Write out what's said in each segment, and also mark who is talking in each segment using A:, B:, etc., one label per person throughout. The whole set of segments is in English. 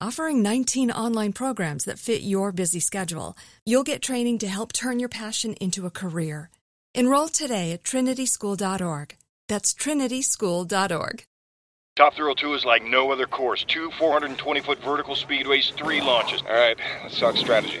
A: Offering 19 online programs that fit your busy schedule, you'll get training to help turn your passion into a career. Enroll today at trinityschool.org. That's trinityschool.org.
B: Top Thrill 2 is like no other course. Two 420 foot vertical speedways, three launches.
C: All right, let's talk strategy.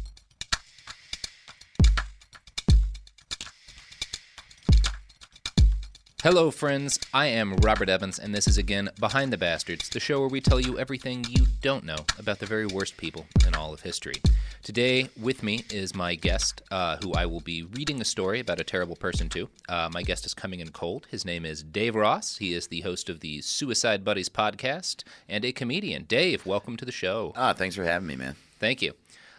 D: Hello, friends. I am Robert Evans, and this is again Behind the Bastards, the show where we tell you everything you don't know about the very worst people in all of history. Today, with me is my guest, uh, who I will be reading a story about a terrible person to. Uh, my guest is coming in cold. His name is Dave Ross. He is the host of the Suicide Buddies podcast and a comedian. Dave, welcome to the show.
E: Ah, thanks for having me, man.
D: Thank you.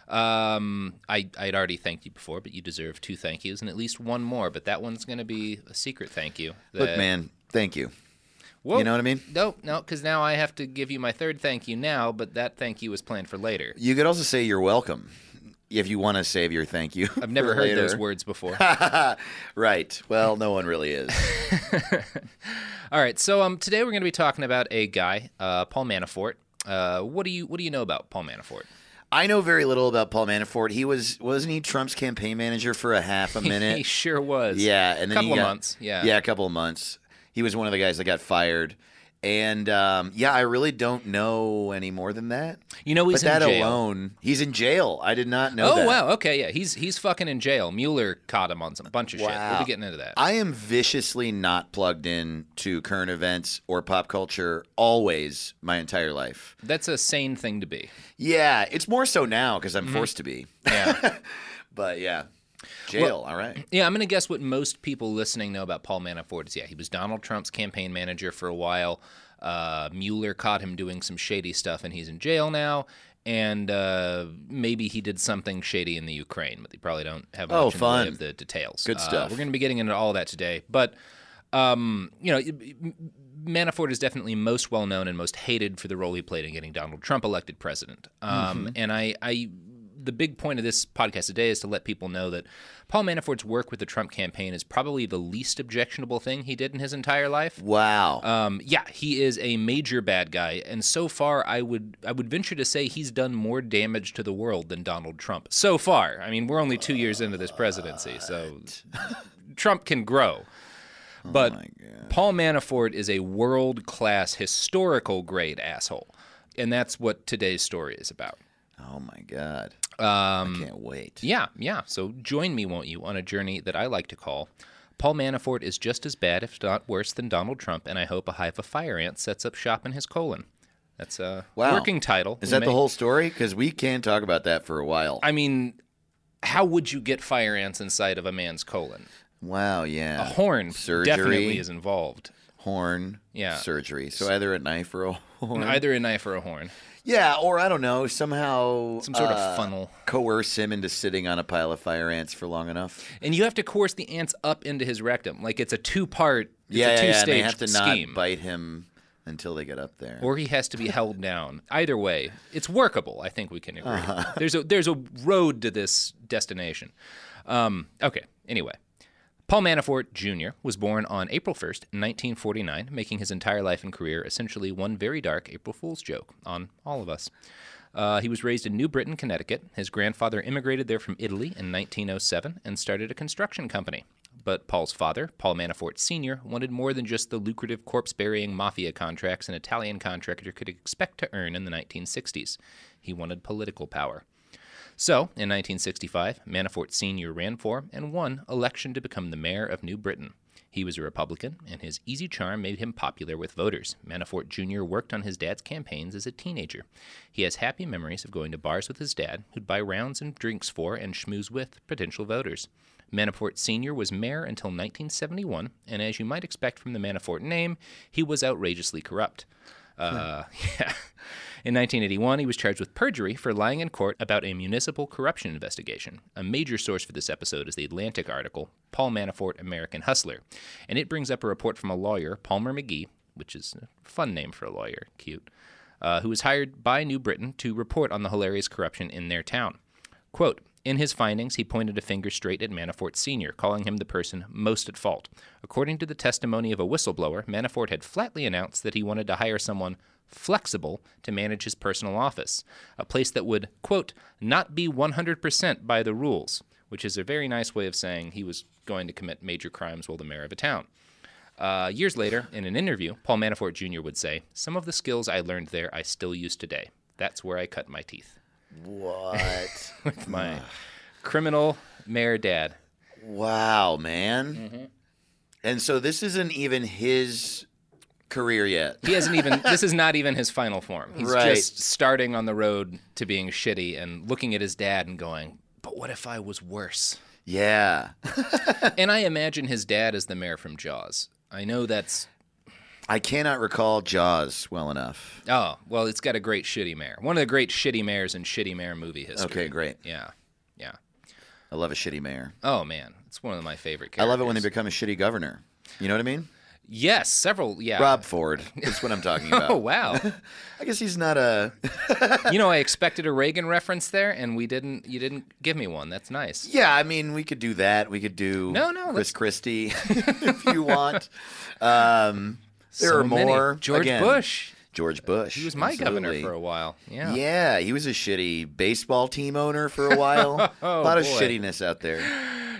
D: Um, I, I'd already thanked you before, but you deserve two thank yous and at least one more. But that one's going to be a secret thank you.
E: Look,
D: that-
E: man, thank you.
D: Whoa.
E: You know what I mean?
D: No, no, because now I have to give you my third thank you now, but that thank you was planned for later.
E: You could also say you're welcome if you want to save your thank you.
D: I've never heard those words before.
E: right. Well, no one really is.
D: All right, so um, today we're going to be talking about a guy, uh, Paul Manafort. Uh, what do you what do you know about Paul Manafort?
E: I know very little about Paul Manafort. He was wasn't he Trump's campaign manager for a half a minute?
D: he sure was.
E: Yeah, and then
D: couple
E: he
D: of
E: got-
D: months. Yeah,
E: yeah, a couple of months. He was one of the guys that got fired, and um, yeah, I really don't know any more than that.
D: You know he's
E: but
D: in
E: that
D: jail.
E: alone, he's in jail. I did not know.
D: oh
E: that.
D: wow, okay, yeah, he's he's fucking in jail. Mueller caught him on some bunch of shit. We'll be getting into that.
E: I am viciously not plugged in to current events or pop culture always my entire life.
D: That's a sane thing to be.
E: Yeah, it's more so now because
D: Mm-hmm.
E: I'm forced to be.
D: Yeah.
E: But yeah, jail. all right.
D: Yeah, I'm going to guess what most people listening know about Paul Manafort is yeah, he was Donald Trump's campaign manager for a while. Uh, Mueller caught him doing some shady stuff, and he's in jail now. And uh, maybe he did something shady in the Ukraine, but they probably don't have much
E: Oh,
D: the way
E: fun.
D: of the details.
E: Good
D: Uh,
E: stuff.
D: we're going to be getting into all that today, but um, you know, Manafort is definitely most well known and most hated for the role he played in getting Donald Trump elected president. Um,
E: Mhm.
D: And I, I, the big point of this podcast today is to let people know that Paul Manafort's work with the Trump campaign is probably the least objectionable thing he did in his entire life.
E: Wow.
D: Um, yeah, he is a major bad guy, and so far, I would I would venture to say he's done more damage to the world than Donald Trump. So far, I mean, we're only two years into this presidency, so Trump can grow. But Paul Manafort is a world class, historical grade asshole. And that's what today's story is about.
E: Oh my God.
D: Um,
E: I can't wait.
D: Yeah, yeah. So join me, won't you, on a journey that I like to call Paul Manafort is just as bad, if not worse, than Donald Trump, and I hope a hive of fire ants sets up shop in his colon. That's a
E: Wow.
D: working title.
E: Is
D: We
E: that
D: may-
E: the whole story? Because we can talk about that for a while.
D: I mean, how would you get fire ants inside of a man's colon?
E: wow. Yeah.
D: A horn
E: surgery
D: definitely is involved.
E: Horn.
D: Yeah.
E: Surgery. So either a knife or a horn.
D: Either a knife or a horn.
E: Yeah, or I don't know, somehow
D: Some sort of
E: uh,
D: funnel.
E: coerce him into sitting on a pile of fire ants for long enough.
D: And you have to coerce the ants up into his rectum. Like it's a two part, it's
E: yeah,
D: two
E: yeah, they have to
D: scheme.
E: not bite him until they get up there.
D: or he has to be held down. Either way, it's workable. I think we can agree.
E: Uh-huh.
D: There's a there's a road to this destination. Um, okay. Anyway, Paul Manafort Jr. was born on April 1st, 1949, making his entire life and career essentially one very dark April Fool's joke on all of us. Uh, he was raised in New Britain, Connecticut. His grandfather immigrated there from Italy in 1907 and started a construction company. But Paul's father, Paul Manafort Sr., wanted more than just the lucrative corpse burying mafia contracts an Italian contractor could expect to earn in the 1960s. He wanted political power. So, in 1965, Manafort Sr. ran for and won election to become the mayor of New Britain. He was a Republican, and his easy charm made him popular with voters. Manafort Jr. worked on his dad's campaigns as a teenager. He has happy memories of going to bars with his dad, who'd buy rounds and drinks for and schmooze with potential voters. Manafort Sr. was mayor until 1971, and as you might expect from the Manafort name, he was outrageously corrupt. Uh, yeah. In 1981, he was charged with perjury for lying in court about a municipal corruption investigation. A major source for this episode is the Atlantic article, Paul Manafort, American Hustler. And it brings up a report from a lawyer, Palmer McGee, which is a fun name for a lawyer, cute, uh, who was hired by New Britain to report on the hilarious corruption in their town. Quote, in his findings, he pointed a finger straight at Manafort Sr., calling him the person most at fault. According to the testimony of a whistleblower, Manafort had flatly announced that he wanted to hire someone flexible to manage his personal office, a place that would, quote, not be 100% by the rules, which is a very nice way of saying he was going to commit major crimes while the mayor of a town. Uh, years later, in an interview, Paul Manafort Jr. would say, Some of the skills I learned there I still use today. That's where I cut my teeth.
E: What?
D: With my criminal mayor dad.
E: wow, man.
D: Mm-hmm.
E: And so this isn't even his career yet.
D: He hasn't even, this is not even his final form. He's
E: Right.
D: just starting on the road to being shitty and looking at his dad and going, But what if I was worse?
E: Yeah.
D: and I imagine his dad is the mayor from Jaws. I know that's
E: I cannot recall Jaws well enough.
D: Oh, well, it's got a great shitty mayor. One of the great shitty mayors in shitty mayor movie history.
E: Okay, great.
D: Yeah. Yeah.
E: I love a shitty mayor.
D: Oh, man. It's one of my favorite
E: I love it when they become a shitty governor. You know what I mean?
D: Yes, several. Yeah.
E: Rob Ford. That's what I'm talking about.
D: Oh, wow.
E: I guess he's not a.
D: you know, I expected a Reagan reference there, and we didn't. You didn't give me one. That's nice.
E: Yeah, I mean, we could do that. We could do
D: No, no,
E: Chris
D: let's-
E: Christie if you want. Um, there
D: So
E: are
D: many.
E: more.
D: George
E: Again,
D: Bush.
E: George Bush.
D: He was my governor for a while. Yeah.
E: Yeah, he was a shitty baseball team owner for a while.
D: Oh,
E: a lot of shittiness out there.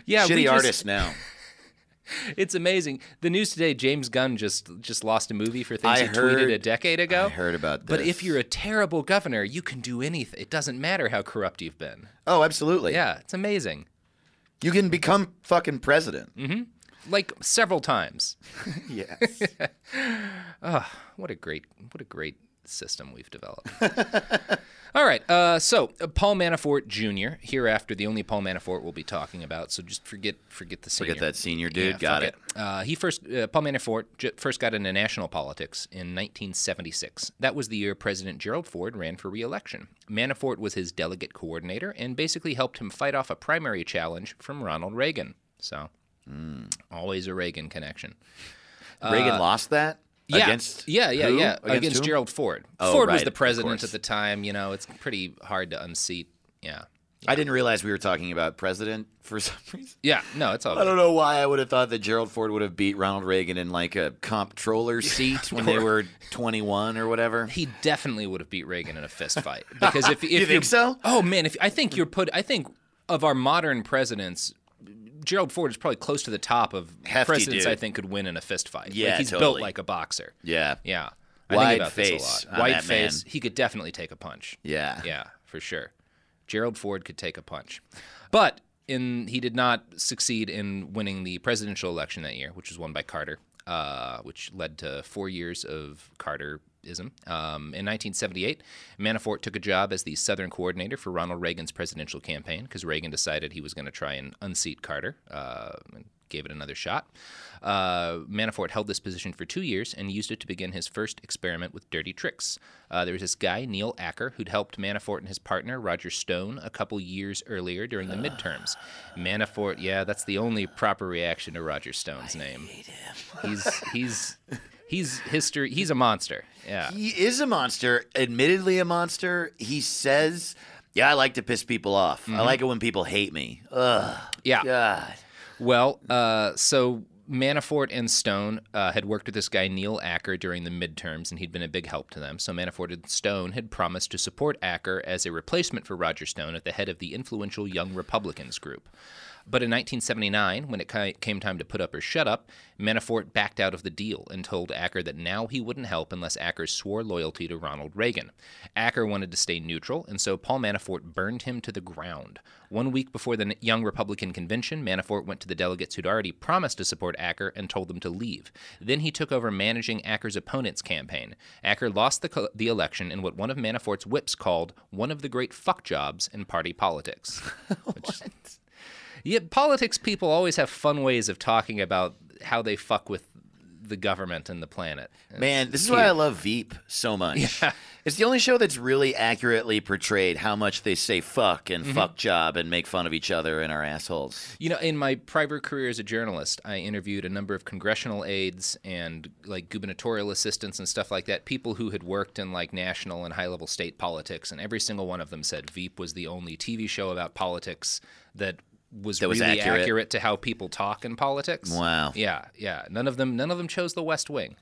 D: Yeah, we
E: shitty
D: just-
E: artist now.
D: It's amazing. The news today: James Gunn just just lost a movie for things
E: I
D: he tweeted a decade ago.
E: I heard about
D: But if you're a terrible governor, you can do anything. It doesn't matter how corrupt you've been.
E: Oh, absolutely.
D: Yeah, it's amazing.
E: You can become fucking president.
D: Mm-hmm. Like several times.
E: yes.
D: oh, what a great, what a great system we've developed. All right. Uh, so uh, Paul Manafort Jr. Hereafter, the only Paul Manafort we'll be talking about. So just forget, forget the senior.
E: Forget that senior dude.
D: Yeah,
E: Got it.
D: Uh, he first, uh, Paul Manafort j- first got into national politics in 1976. That was the year President Gerald Ford ran for re-election. Manafort was his delegate coordinator and basically helped him fight off a primary challenge from Ronald Reagan. So, always a Reagan connection.
E: Reagan
D: Uh,
E: lost that
D: yeah,
E: against
D: yeah, yeah,
E: who?
D: yeah, against,
E: who?
D: Gerald Ford.
E: Oh,
D: Ford was the president at the time. You know, it's pretty hard to unseat. Yeah,
E: I didn't realize we were talking about president for some reason.
D: yeah. No, it's all.
E: I don't know why I would have thought that Gerald Ford would have beat Ronald Reagan in like a comptroller seat when they were 21 or whatever.
D: He definitely would have beat Reagan in a fist fight because if, if
E: You think so?
D: Oh man, if I think you're put, I think of our modern presidents. Gerald Ford is probably close to the top of
E: Hefty
D: presidents
E: dude.
D: I think could win in a fist fight.
E: Yeah,
D: like he's built like a boxer.
E: Yeah.
D: Yeah. I
E: Wide
D: think about
E: face
D: this a lot. Wide
E: that man.
D: face. He could definitely take a punch.
E: Yeah.
D: Yeah, for sure. Gerald Ford could take a punch. But in he did not succeed in winning the presidential election that year, which was won by Carter, uh, which led to four years of Carterism. Um, in 1978, Manafort took a job as the Southern coordinator for Ronald Reagan's presidential campaign because Reagan decided he was going to try and unseat Carter uh, and gave it another shot. Uh, Manafort held this position for two years and used it to begin his first experiment with dirty tricks. Uh, there was this guy, Neil Acker, who'd helped Manafort and his partner, Roger Stone, a couple years earlier during the midterms. Manafort, yeah, that's the only proper reaction to Roger Stone's name. He's he's he's history. He's a monster. Yeah.
E: He is a monster, admittedly a monster. He says, "Yeah, I like to piss people off. I like it when people hate me." Ugh.
D: Yeah.
E: God.
D: Well, uh, so Manafort and Stone uh, had worked with this guy Neil Acker during the midterms, and he'd been a big help to them. So Manafort and Stone had promised to support Acker as a replacement for Roger Stone at the head of the influential Young Republicans group. But in 1979, when it came time to put up or shut up, Manafort backed out of the deal and told Acker that now he wouldn't help unless Acker swore loyalty to Ronald Reagan. Acker wanted to stay neutral, and so Paul Manafort burned him to the ground. One week before the Young Republican convention, Manafort went to the delegates who'd already promised to support Acker and told them to leave. Then he took over managing Acker's opponent's campaign. Acker lost the, co- the election in what one of Manafort's whips called one of the great fuck jobs in party politics. Which, yeah, politics people always have fun ways of talking about how they fuck with the government and the planet.
E: Man, this is why I love Veep so much.
D: Yeah.
E: It's the only show that's really accurately portrayed how much they say fuck and
D: Mm-hmm.
E: fuck job and make fun of each other and our assholes.
D: You know, in my private career as a journalist, I interviewed a number of congressional aides and like gubernatorial assistants and stuff like that, people who had worked in like national and high level state politics, and every single one of them said Veep was the only TV show about politics that was
E: That was
D: really
E: accurate.
D: to how people talk in politics.
E: Wow.
D: Yeah, yeah. None of them none of them chose the West Wing.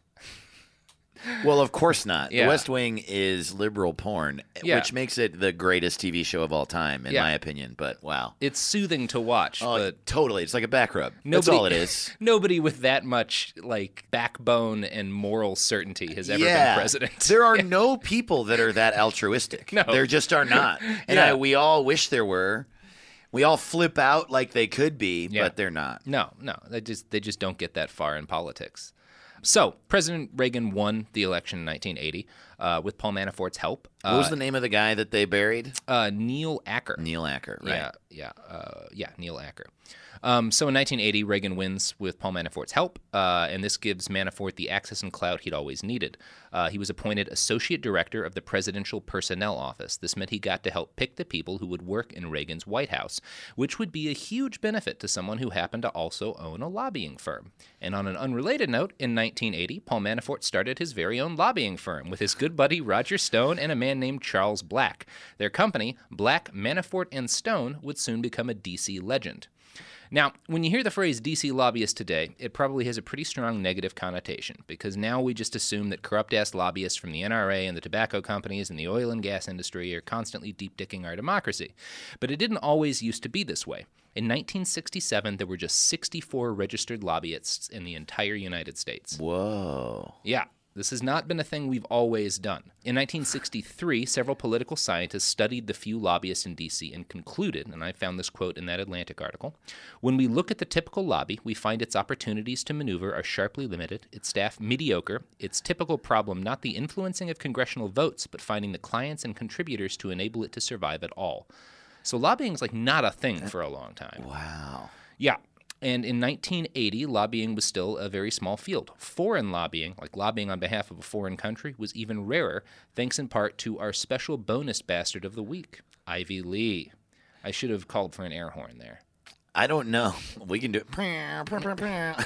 E: Well, of course not.
D: Yeah.
E: The West Wing is liberal porn,
D: Yeah.
E: which makes it the greatest TV show of all time, in
D: Yeah.
E: my opinion. But wow.
D: It's soothing to watch,
E: Oh,
D: but
E: totally. It's like a back rub. That's
D: Nobody,
E: all it is.
D: Nobody with that much like backbone and moral certainty has ever been president.
E: There are no people that are that altruistic.
D: No.
E: There just are not. And. I, we all wish there were. We all flip out like they could be,
D: Yeah.
E: but they're not.
D: No, no, they just they just don't get that far in politics. So President Reagan won the election in 1980 uh, with Paul Manafort's help.
E: What was
D: Uh,
E: the name of the guy that they buried?
D: uh, Neil Acker.
E: Neil Acker, right?
D: Yeah, yeah, uh, yeah, Neil Acker. Um, so in 1980, Reagan wins with Paul Manafort's help, uh, and this gives Manafort the access and clout he'd always needed. Uh, he was appointed associate director of the Presidential Personnel Office. This meant he got to help pick the people who would work in Reagan's White House, which would be a huge benefit to someone who happened to also own a lobbying firm. And on an unrelated note, in 1980, Paul Manafort started his very own lobbying firm with his good buddy Roger Stone and a man named Charles Black. Their company, Black, Manafort, and Stone, would soon become a DC legend. Now, when you hear the phrase DC lobbyist today, it probably has a pretty strong negative connotation because now we just assume that corrupt ass lobbyists from the NRA and the tobacco companies and the oil and gas industry are constantly deep dicking our democracy. But it didn't always used to be this way. In 1967, there were just 64 registered lobbyists in the entire United States.
E: Whoa.
D: Yeah, this has not been a thing we've always done. In 1963, several political scientists studied the few lobbyists in D.C. and concluded, and I found this quote in that Atlantic article When we look at the typical lobby, we find its opportunities to maneuver are sharply limited, its staff mediocre, its typical problem not the influencing of congressional votes, but finding the clients and contributors to enable it to survive at all. So lobbying's like not a thing for a long time.
E: Wow.
D: Yeah. And in 1980, lobbying was still a very small field. Foreign lobbying, like lobbying on behalf of a foreign country, was even rarer, thanks in part to our special bonus bastard of the week, Ivy Lee. I should have called for an air horn there.
E: I don't know. We can do it.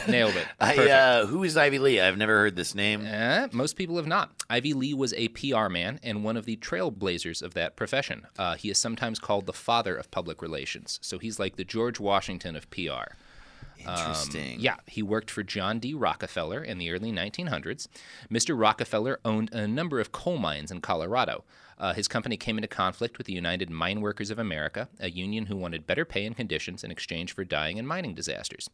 D: Nailed it.
E: I, uh, who is Ivy Lee? I've never heard this name.
D: Eh, most people have not. Ivy Lee was a PR man and one of the trailblazers of that profession. Uh, he is sometimes called the father of public relations. So he's like the George Washington of PR.
E: Interesting.
D: Um, yeah, he worked for John D. Rockefeller in the early 1900s. Mr. Rockefeller owned a number of coal mines in Colorado. Uh, his company came into conflict with the United Mine Workers of America, a union who wanted better pay and conditions in exchange for dying in mining disasters.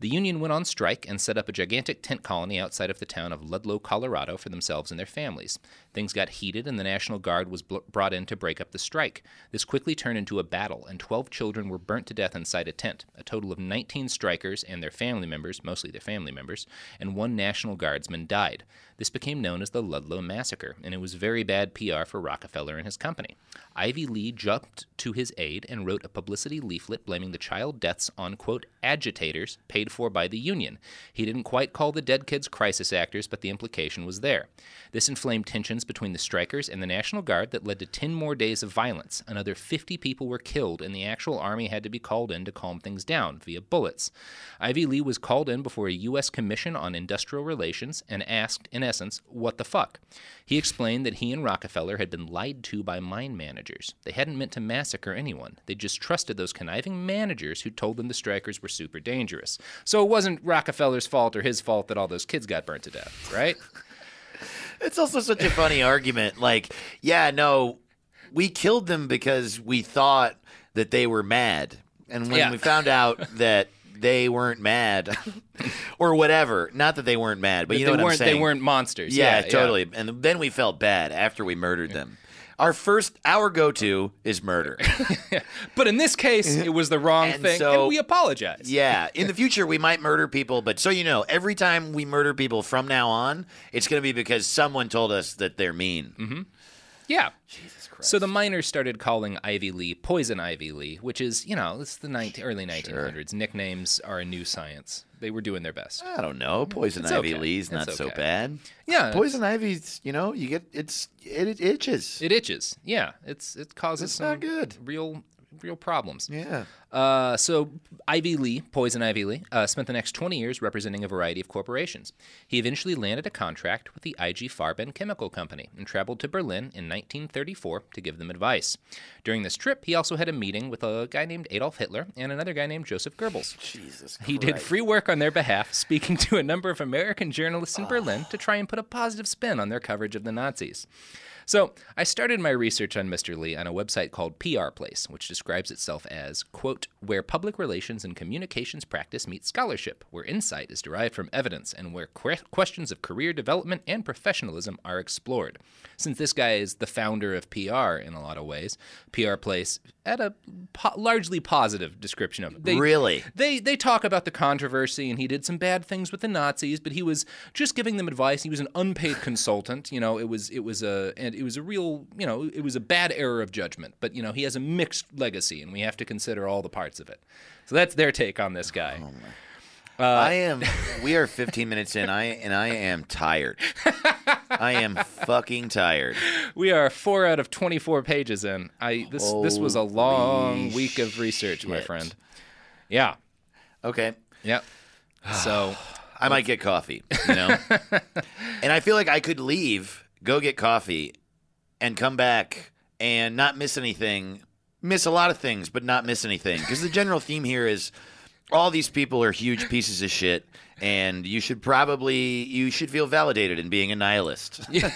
D: The union went on strike and set up a gigantic tent colony outside of the town of Ludlow, Colorado for themselves and their families. Things got heated, and the National Guard was bl- brought in to break up the strike. This quickly turned into a battle, and 12 children were burnt to death inside a tent. A total of 19 strikers and their family members, mostly their family members, and one National Guardsman died. This became known as the Ludlow Massacre, and it was very bad PR for Rockefeller and his company. Ivy Lee jumped to his aid and wrote a publicity leaflet blaming the child deaths on, quote, agitators paid for by the union. He didn't quite call the dead kids crisis actors, but the implication was there. This inflamed tensions between the strikers and the National Guard that led to 10 more days of violence. Another 50 people were killed, and the actual army had to be called in to calm things down via bullets. Ivy Lee was called in before a U.S. Commission on Industrial Relations and asked, in essence, what the fuck? He explained that he and Rockefeller had been lied to by mine managers. They hadn't meant to massacre anyone. They just trusted those conniving managers who told them the strikers were super dangerous. So it wasn't Rockefeller's fault or his fault that all those kids got burnt to death, right?
E: It's also such a funny argument. Like, yeah, no, we killed them because we thought that they were mad. And when
D: Yeah.
E: we found out that they weren't mad or whatever, not that they weren't mad, but
D: That
E: you know
D: they
E: what I'm
D: weren't- they weren't monsters.
E: Yeah,
D: Yeah, yeah.
E: totally. And then we felt bad after we murdered them. Our first, our go to is murder.
D: But in this case, it was the wrong
E: And
D: thing,
E: so-
D: and we apologize.
E: Yeah. In the future, we might murder people, but so you know, every time we murder people from now on, it's going to be because someone told us that they're mean.
D: Mm-hmm. Yeah. Jesus Christ. So the miners started calling Ivy Lee Poison Ivy Lee, which is, you know, it's the 19, early 1900s. Nicknames are a new science. They were doing their best.
E: I don't know. Poison
D: It's
E: ivy
D: okay.
E: Lee's not
D: It's
E: so bad.
D: Yeah,
E: Poison ivy's. You know, you get it's it, it itches.
D: It itches. Yeah, it's it causes
E: It's
D: some
E: not good.
D: real real problems.
E: Yeah.
D: Uh, so Ivy Lee, Poison Ivy Lee, uh, spent the next 20 years representing a variety of corporations. He eventually landed a contract with the IG Farben Chemical Company and traveled to Berlin in 1934 to give them advice. During this trip, he also had a meeting with a guy named Adolf Hitler and another guy named Joseph Goebbels.
E: Jesus. Christ.
D: He did free work on their behalf, speaking to a number of American journalists in Berlin to try and put a positive spin on their coverage of the Nazis. So, I started my research on Mr. Lee on a website called PR Place, which describes itself as, quote, where public relations and communications practice meet scholarship, where insight is derived from evidence, and where que- questions of career development and professionalism are explored. Since this guy is the founder of PR in a lot of ways, PR Place had a po- largely positive description of it. They-
E: Really?
D: they they talk about the controversy and he did some bad things with the Nazis, but he was just giving them advice. He was an unpaid consultant. You know, it was it was a it was a real you know it was a bad error of judgment. But you know he has a mixed legacy, and we have to consider all the parts of it. So that's their take on this guy.
E: Oh, uh, I am. We are 15 minutes in. I and I am tired. I am fucking tired.
D: We are four out of twenty four pages in. I this this was a long
E: Holy
D: week of research, my friend. Yeah.
E: Okay.
D: Yep. So
E: I might get coffee. You know. and I feel like I could leave, go get coffee, and come back and not miss anything. Miss a lot of things, but not miss anything. Because the general theme here is all these people are huge pieces of shit, and you should probably you should feel validated in being a nihilist. um,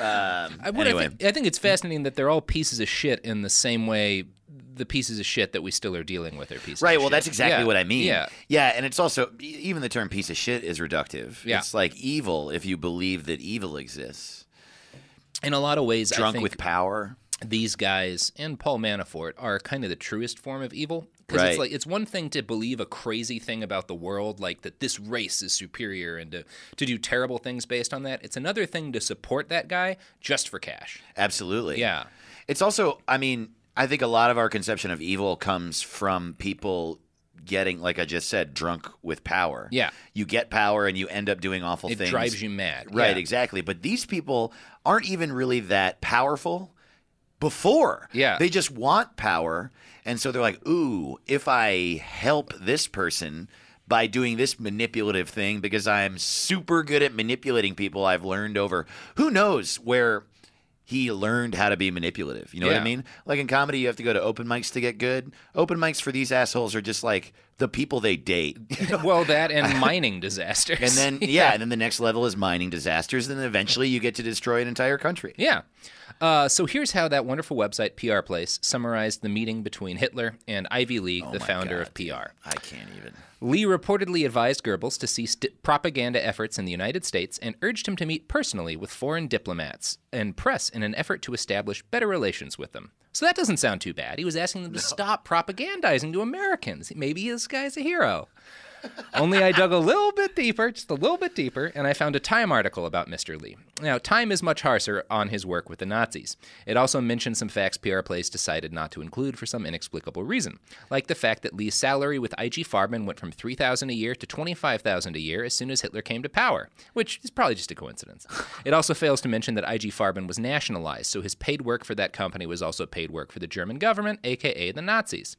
D: I, what I
E: anyway,
D: I think it's fascinating that they're all pieces of shit in the same way the pieces of shit that we still are dealing with are pieces of shit. right.
E: Well,
D: shit.
E: that's exactly
D: Yeah,
E: what I mean.
D: Yeah.
E: yeah, and it's also even the term piece of shit is reductive.
D: Yeah.
E: it's like evil if you believe that evil exists.
D: In a lot of ways, I
E: Drunk
D: think
E: with power.
D: these guys and Paul Manafort are kind of the truest form of evil. Because
E: Right.
D: it's like it's one thing to believe a crazy thing about the world, like that this race is superior, and to to do terrible things based on that. It's another thing to support that guy just for cash.
E: Absolutely.
D: Yeah.
E: It's also, I mean, I think a lot of our conception of evil comes from people getting, like I just said, drunk with power.
D: Yeah.
E: You get power and you end up doing awful
D: It
E: things.
D: It drives you mad.
E: Right,
D: Yeah.
E: exactly. But these people aren't even really that powerful before.
D: Yeah.
E: They just want power. And so they're like, ooh, if I help this person by doing this manipulative thing because I'm super good at manipulating people, I've learned over who knows where he learned how to be manipulative. You know what I mean? Like in comedy, you have to go to open mics to get good. Open mics for these assholes are just like the people they date.
D: well, that and mining disasters.
E: And then, yeah, and then the next level is mining disasters. And then eventually you get to destroy an entire country.
D: Yeah. Uh, so here's how that wonderful website, PR Place, summarized the meeting between Hitler and Ivy Lee, the founder of PR.
E: I can't even.
D: Lee reportedly advised Goebbels to cease di- propaganda efforts in the United States and urged him to meet personally with foreign diplomats and press in an effort to establish better relations with them. So that doesn't sound too bad. He was asking them to stop propagandizing to Americans. Maybe this guy's a hero. Only I dug a little bit deeper, just a little bit deeper, and I found a Time article about Mr. Lee. Now, Time is much harsher on his work with the Nazis. It also mentions some facts PR Place decided not to include for some inexplicable reason, like the fact that Lee's salary with IG Farben went from 3000 a year to 25000 a year as soon as Hitler came to power, which is probably just a coincidence. It also fails to mention that IG Farben was nationalized, so his paid work for that company was also paid work for the German government, aka the Nazis.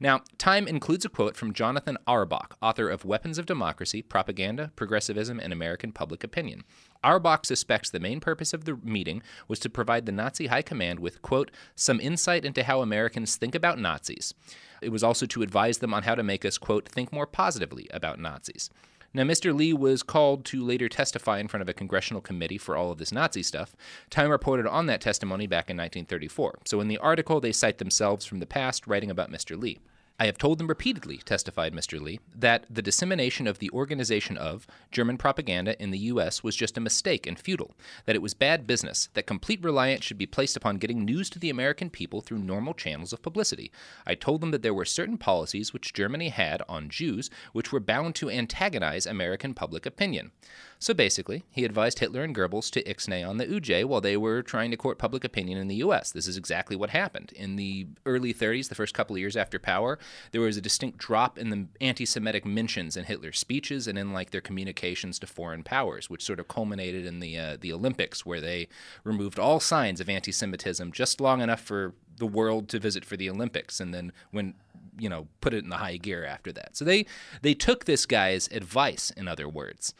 D: Now, Time includes a quote from Jonathan Auerbach, author of Weapons of Democracy, Propaganda, Progressivism, and American Public Opinion. Auerbach suspects the main purpose of the meeting was to provide the Nazi high command with, quote, some insight into how Americans think about Nazis. It was also to advise them on how to make us, quote, think more positively about Nazis. Now, Mr. Lee was called to later testify in front of a congressional committee for all of this Nazi stuff. Time reported on that testimony back in 1934. So, in the article, they cite themselves from the past writing about Mr. Lee. I have told them repeatedly, testified Mr. Lee, that the dissemination of the organization of German propaganda in the U.S. was just a mistake and futile, that it was bad business, that complete reliance should be placed upon getting news to the American people through normal channels of publicity. I told them that there were certain policies which Germany had on Jews which were bound to antagonize American public opinion. So basically, he advised Hitler and Goebbels to ixnay on the UJ while they were trying to court public opinion in the U.S. This is exactly what happened. In the early 30s, the first couple of years after power, there was a distinct drop in the anti Semitic mentions in Hitler's speeches and in like their communications to foreign powers, which sort of culminated in the, uh, the Olympics, where they removed all signs of anti Semitism just long enough for the world to visit for the Olympics. And then when you know put it in the high gear after that. So they they took this guy's advice in other words.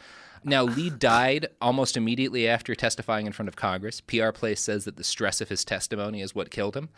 D: Now, Lee died almost immediately after testifying in front of Congress. PR Place says that the stress of his testimony is what killed him.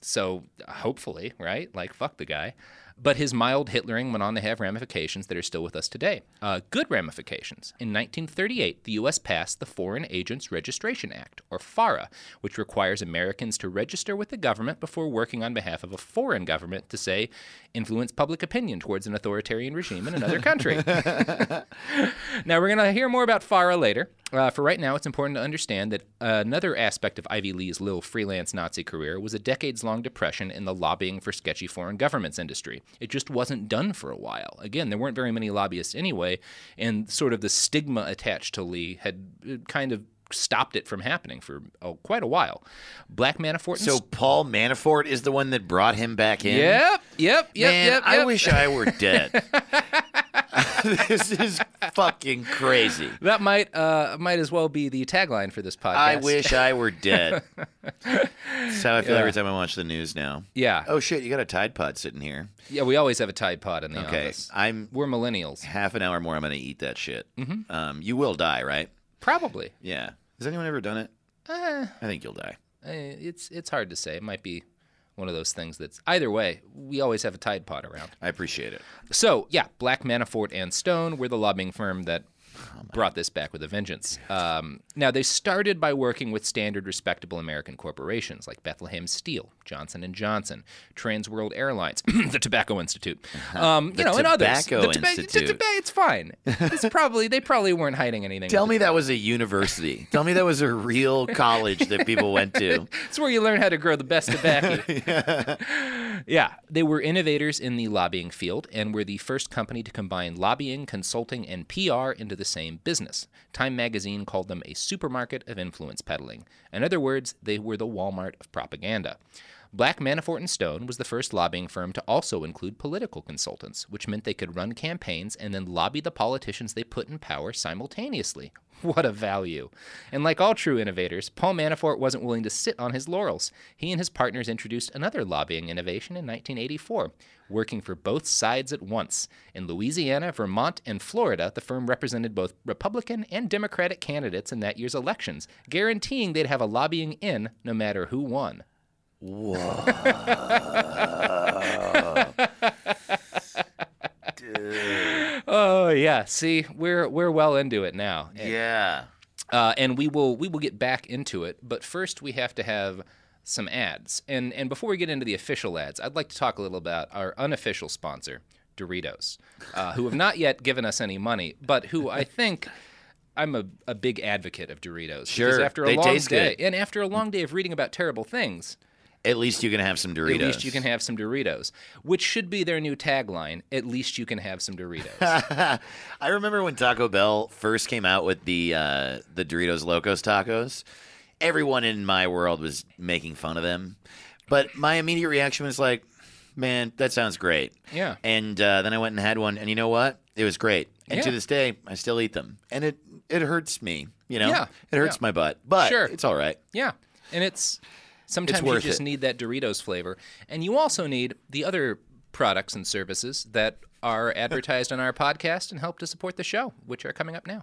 D: So, hopefully, right? Like, fuck the guy. But his mild Hitlering went on to have ramifications that are still with us today. Uh, good ramifications. In 1938, the U.S. passed the Foreign Agents Registration Act, or FARA, which requires Americans to register with the government before working on behalf of a foreign government to, say, influence public opinion towards an authoritarian regime in another country. now, we're going to hear more about FARA later. Uh, for right now, it's important to understand that another aspect of Ivy Lee's little freelance Nazi career was a decades long depression in the lobbying for sketchy foreign governments industry. It just wasn't done for a while. Again, there weren't very many lobbyists anyway, and sort of the stigma attached to Lee had uh, kind of stopped it from happening for oh, quite a while. Black Manafort.
E: So Paul Manafort is the one that brought him back in.
D: Yep, yep, yep,
E: Man,
D: yep,
E: I wish I were dead. this is fucking crazy.
D: That might uh, might as well be the tagline for this podcast.
E: I wish I were dead. That's how I feel
D: Yeah.
E: every time I watch the news now.
D: Yeah.
E: Oh shit, you got a Tide Pod sitting here.
D: Yeah, we always have a Tide Pod in the
E: Okay,
D: office.
E: I'm.
D: We're millennials.
E: Half an hour more, I'm gonna eat that shit.
D: Mhm.
E: Um, you will die, right?
D: Probably.
E: Yeah. Has anyone ever done it?
D: Eh,
E: I think you'll die.
D: eh, it's it's hard to say. It might be one of those things that's either way. We always have a Tide Pod around.
E: I appreciate it.
D: So yeah, Black Manafort and Stone were the lobbying firm that Brought this back with a vengeance. Um, now they started by working with standard, respectable American corporations like Bethlehem Steel, Johnson and Johnson, Trans World Airlines, the Tobacco Institute, um, you know, and others.
E: Tobacco
D: the toba-
E: Institute.
D: The it's fine. It's probably they probably weren't hiding anything.
E: Tell me that was a university. Tell me that was a real college that people went to.
D: It's where you learn how to grow the best tobacco. yeah, they were innovators in the lobbying field and were the first company to combine lobbying, consulting, and PR into the same business. Time magazine called them a supermarket of influence peddling. In other words, they were the Walmart of propaganda. Black Manafort and Stone was the first lobbying firm to also include political consultants, which meant they could run campaigns and then lobby the politicians they put in power simultaneously. What a value. And like all true innovators, Paul Manafort wasn't willing to sit on his laurels. He and his partners introduced another lobbying innovation in 1984, working for both sides at once. In Louisiana, Vermont, and Florida, the firm represented both Republican and Democratic candidates in that year's elections, guaranteeing they'd have a lobbying in no matter who won.
E: Whoa.
D: Oh yeah, see, we're we're well into it now.
E: Yeah.
D: Uh, and we will we will get back into it, but first we have to have some ads. And and before we get into the official ads, I'd like to talk a little about our unofficial sponsor, Doritos, uh, who have not yet given us any money, but who I think. I'm a, a big advocate of Doritos.
E: Sure,
D: Because after a
E: they
D: long
E: taste
D: day,
E: good.
D: and after a long day of reading about terrible things,
E: At least you can have some Doritos.
D: at least you can have some Doritos, which should be their new tagline. At least you can have some Doritos.
E: I remember when Taco Bell first came out with the uh, the Doritos Locos tacos. Everyone in my world was making fun of them, but my immediate reaction was like, "Man, that sounds great."
D: Yeah.
E: And uh, then I went and had one, and you know what? It was great. And to this day, I still eat them, and it it hurts me. You know,
D: Yeah,
E: it hurts
D: yeah.
E: my butt, but
D: Sure.
E: it's all right.
D: Yeah, and it's sometimes you just
E: it.
D: need that Doritos flavor, and you also need the other products and services that are advertised on our podcast and help to support the show, which are coming up now.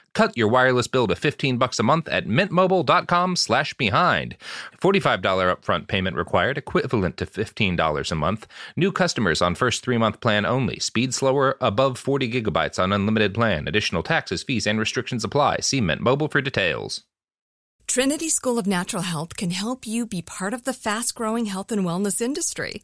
D: Cut your wireless bill to 15 bucks a month at mintmobile.com slash behind. $45 upfront payment required, equivalent to $15 a month. New customers on first 3-month plan only. Speed slower above 40 gigabytes on unlimited plan. Additional taxes, fees and restrictions apply. See Mint Mobile for details.
A: Trinity School of Natural Health can help you be part of the fast growing health and wellness industry.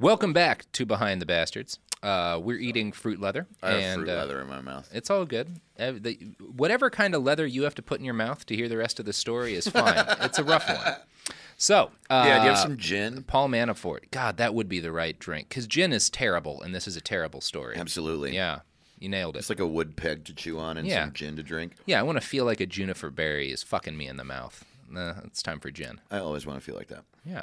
D: Welcome back to Behind the Bastards. Uh, we're eating fruit leather.
E: I have
D: and,
E: fruit
D: uh,
E: leather in my mouth.
D: It's all good. Uh, the, whatever kind of leather you have to put in your mouth to hear the rest of the story is fine. it's a rough one. So, uh,
E: Yeah, do you have some gin?
D: Paul Manafort. God, that would be the right drink because gin is terrible, and this is a terrible story.
E: Absolutely.
D: Yeah, you nailed it.
E: It's like a wood peg to chew on and
D: Yeah.
E: some gin to drink.
D: yeah, I want to feel like a juniper berry is fucking me in the mouth. Nah, it's time for gin.
E: I always want to feel like that.
D: Yeah.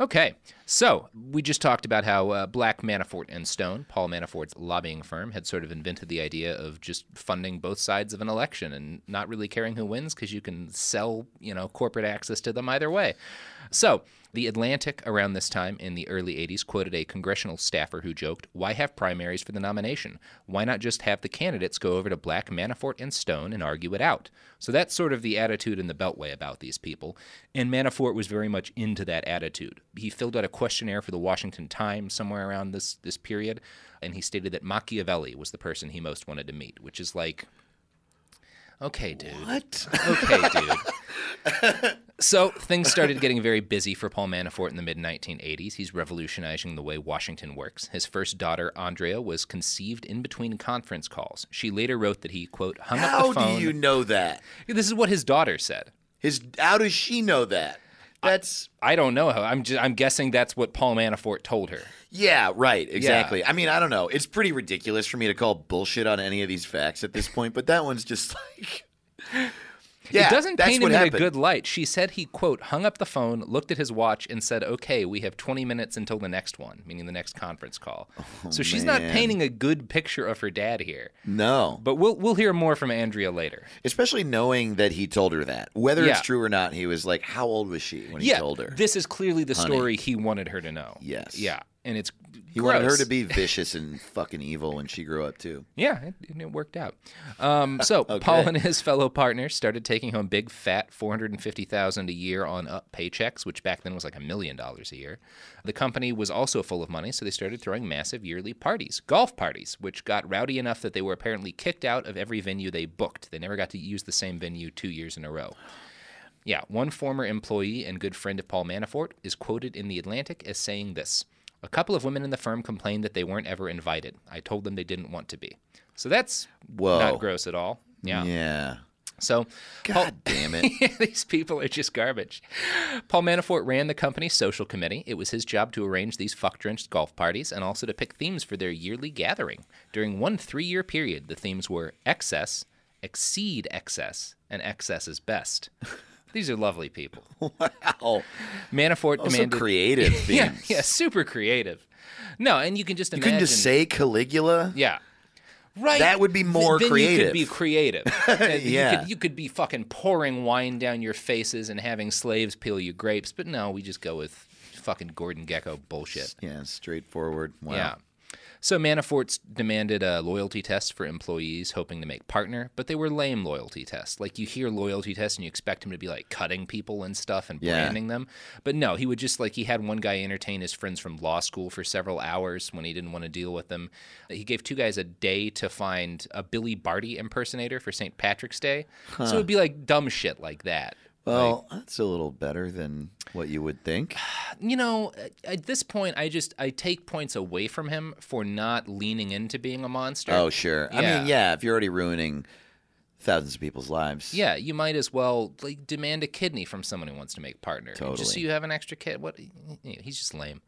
D: Okay, so we just talked about how uh, Black Manafort and Stone, Paul Manafort's lobbying firm, had sort of invented the idea of just funding both sides of an election and not really caring who wins because you can sell, you know, corporate access to them either way. So the Atlantic around this time in the early 80s quoted a congressional staffer who joked, Why have primaries for the nomination? Why not just have the candidates go over to Black, Manafort, and Stone and argue it out? So that's sort of the attitude in the Beltway about these people. And Manafort was very much into that attitude. He filled out a questionnaire for the Washington Times somewhere around this, this period, and he stated that Machiavelli was the person he most wanted to meet, which is like, okay, dude.
E: What?
D: Okay, dude. So things started getting very busy for Paul Manafort in the mid 1980s. He's revolutionizing the way Washington works. His first daughter, Andrea, was conceived in between conference calls. She later wrote that he, quote, hung up
E: How
D: the phone.
E: How do you know that?
D: This is what his daughter said.
E: His how does she know that? That's
D: I don't know how. I'm just, I'm guessing that's what Paul Manafort told her.
E: yeah, right, exactly. I mean, I don't know. It's pretty ridiculous for me to call bullshit on any of these facts at this point, but that one's just like Yeah,
D: it doesn't paint him in a good light. She said he, quote, hung up the phone, looked at his watch, and said, okay, we have 20 minutes until the next one, meaning the next conference call. Oh, so she's not
E: Oh,
D: painting a good picture of her dad here.
E: No.
D: But we'll, we'll hear more from Andrea later.
E: Especially knowing that he told her that. Whether
D: Yeah.
E: it's true or not, he was like, How old was she when he
D: yeah,
E: told her?
D: this is clearly the
E: Honey.
D: story he wanted her to know.
E: Yes.
D: Yeah, and it's
E: He wanted her to be vicious and fucking evil when she grew up too.
D: Yeah, it, and it worked out. Um, so Paul and his fellow partners started taking home big, fat, four hundred and fifty thousand a year on up paychecks, which back then was like a million dollars a year. The company was also full of money, so they started throwing massive yearly parties, golf parties, which got rowdy enough that they were apparently kicked out of every venue they booked. They never got to use the same venue two years in a row. Yeah, one former employee and good friend of Paul Manafort is quoted in The Atlantic as saying this A couple of women in the firm complained that they weren't ever invited. I told them they didn't want to be. So that's
E: Whoa.
D: not gross at all. Yeah.
E: Yeah.
D: So,
E: God damn it.
D: these people are just garbage. Paul Manafort ran the company's social committee. It was his job to arrange these fuck drenched golf parties and also to pick themes for their yearly gathering. During one three year period, the themes were excess, exceed excess, and excess is best. These are lovely people.
E: Wow.
D: Manafort
E: Also
D: demanded
E: creative
D: yeah,
E: themes.
D: yeah, super creative. No, and you can just imagine.
E: You
D: imagine.
E: couldn't just say Caligula?
D: Yeah. Right.
E: That would be more
D: then You
E: creative.
D: could be creative. And you
E: Yeah.
D: could, you could be fucking pouring wine down your faces and having slaves peel you grapes, but no, we just go with fucking Gordon Gekko bullshit.
E: Yeah, straightforward. Wow.
D: Yeah. So Manafort's demanded a loyalty test for employees hoping to make partner, but they were lame loyalty tests. Like you hear loyalty tests and you expect him to be like cutting people and stuff and
E: Yeah.
D: branding them. But no, he would just like he had one guy entertain his friends from law school for several hours when he didn't want to deal with them. He gave two guys a day to find a Billy Barty impersonator for St. Patrick's Day.
E: Huh.
D: So it would be like dumb shit like that.
E: Well, uh, that's a little better than what you would think.
D: you know, at- this point, I just I take points away from him for not leaning into being a monster.
E: Oh, sure. I mean, yeah, if you're already ruining thousands of people's lives.
D: Yeah, you might as well like demand a kidney from someone who wants to make partner.
E: Totally.
D: Just so you have an extra kid. What? yeah, He's just lame.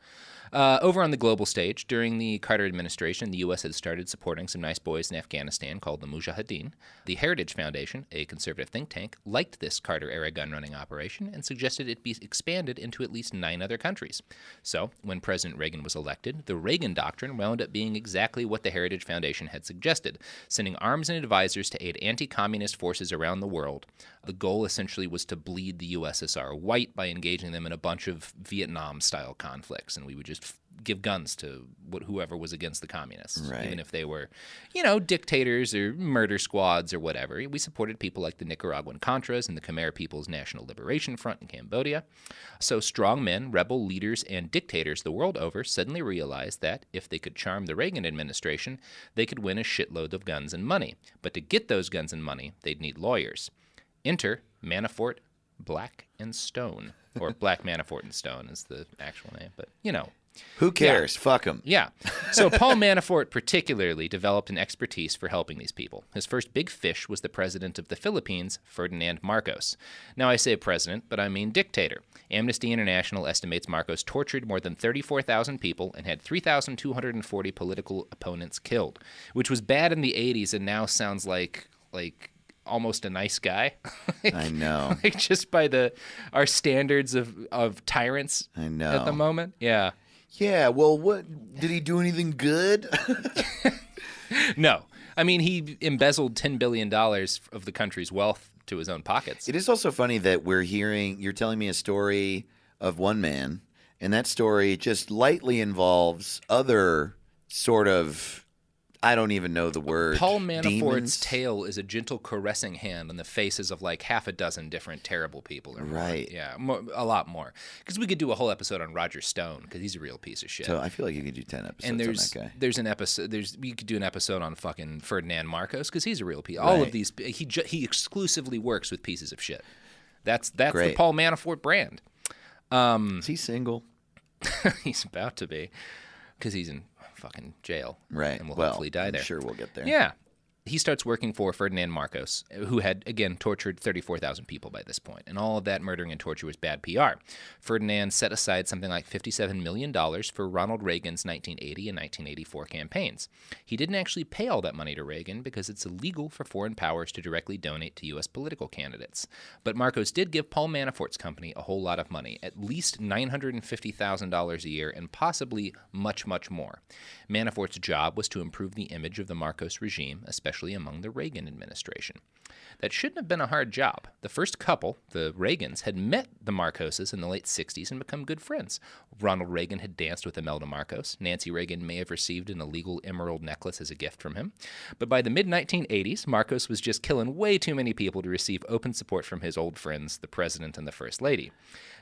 D: Uh, over on the global stage, during the Carter administration, the U.S. had started supporting some nice boys in Afghanistan called the Mujahideen. The Heritage Foundation, a conservative think tank, liked this Carter era gun running operation and suggested it be expanded into at least nine other countries. So, when President Reagan was elected, the Reagan Doctrine wound up being exactly what the Heritage Foundation had suggested, sending arms and advisors to aid anti communist forces around the world. The goal essentially was to bleed the USSR white by engaging them in a bunch of Vietnam style conflicts, and we would just f- give guns to what, whoever was against the communists,
E: Right.
D: even if they were, you know, dictators or murder squads or whatever. We supported people like the Nicaraguan Contras and the Khmer People's National Liberation Front in Cambodia. So strong men, rebel leaders, and dictators the world over suddenly realized that if they could charm the Reagan administration, they could win a shitload of guns and money. But to get those guns and money, they'd need lawyers. Enter Manafort, Black and Stone, or Black Manafort and Stone is the actual name, but you know.
E: Who cares? Fuck him.
D: Yeah. So Paul Manafort particularly developed an expertise for helping these people. His first big fish was the president of the Philippines, Ferdinand Marcos. Now I say president, but I mean dictator. Amnesty International estimates Marcos tortured more than 34,000 people and had 3,240 political opponents killed, which was bad in the 80s and now sounds like like almost a nice guy. like,
E: I know.
D: Like just by the our standards of of tyrants
E: I know.
D: at the moment. Yeah.
E: Yeah, well, what did he do anything good?
D: No. I mean, he embezzled $10 billion of the country's wealth to his own pockets.
E: It is also funny that we're hearing you're telling me a story of one man, and that story just lightly involves other sort of I don't even know the word.
D: Paul Manafort's
E: demons.
D: tale is a gentle caressing hand on the faces of like half a dozen different terrible people.
E: Right.
D: Yeah, more, a lot more. Because we could do a whole episode on Roger Stone because he's a real piece of shit.
E: So I feel like you could do ten episodes
D: and there's
E: on that guy.
D: And there's an episode there's we could do an episode on fucking Ferdinand Marcos because he's a real piece. All of these he ju- he exclusively works with pieces of shit. That's that's the Paul Manafort brand. Um,
E: Is he single?
D: he's about to be because he's in fucking jail.
E: Right.
D: And we'll
E: well,
D: hopefully die
E: I'm
D: there.
E: Sure, we'll get there.
D: Yeah. He starts working for Ferdinand Marcos, who had, again, tortured 34,000 people by this point. And all of that murdering and torture was bad PR. Ferdinand set aside something like $57 million for Ronald Reagan's 1980 and 1984 campaigns. He didn't actually pay all that money to Reagan because it's illegal for foreign powers to directly donate to U.S. political candidates. But Marcos did give Paul Manafort's company a whole lot of money, at least $950,000 a year, and possibly much, much more. Manafort's job was to improve the image of the Marcos regime, especially among the Reagan administration. That shouldn't have been a hard job. The first couple, the Reagans, had met the Marcoses in the late 60s and become good friends. Ronald Reagan had danced with Imelda Marcos. Nancy Reagan may have received an illegal emerald necklace as a gift from him. But by the mid 1980s, Marcos was just killing way too many people to receive open support from his old friends, the President and the First Lady.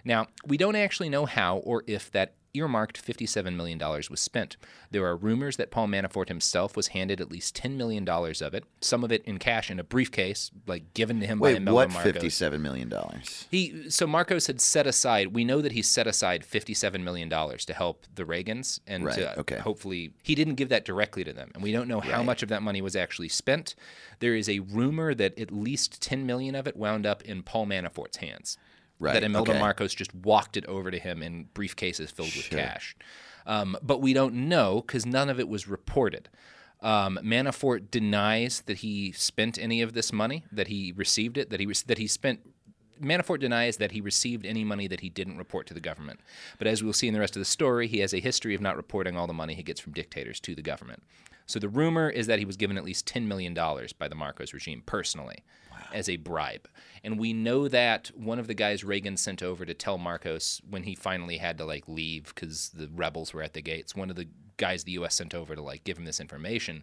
D: Now, we don't actually know how or if that earmarked $57 million was spent. There are rumors that Paul Manafort himself was handed at least $10 million of it, some of it in cash in a briefcase, like given to him by
E: Wait,
D: Imelda
E: what?
D: Marcos.
E: Fifty-seven million dollars.
D: He so Marcos had set aside. We know that he set aside fifty-seven million dollars to help the Reagans, and
E: Right,
D: to
E: okay.
D: hopefully he didn't give that directly to them, and we don't know how much of that money was actually spent. There is a rumor that at least ten million of it wound up in Paul Manafort's hands.
E: Right,
D: That Imelda
E: okay.
D: Marcos just walked it over to him in briefcases filled with
E: Sure.
D: cash. Um, but we don't know because none of it was reported. Um, Manafort denies that he spent any of this money, that he received it, that he was that he spent. Manafort denies that he received any money that he didn't report to the government. But as we'll see in the rest of the story, he has a history of not reporting all the money he gets from dictators to the government. So the rumor is that he was given at least $10 million by the Marcos regime personally as a bribe. And we know that one of the guys Reagan sent over to tell Marcos when he finally had to like leave because the rebels were at the gates, one of the guys the U.S. sent over to like give him this information,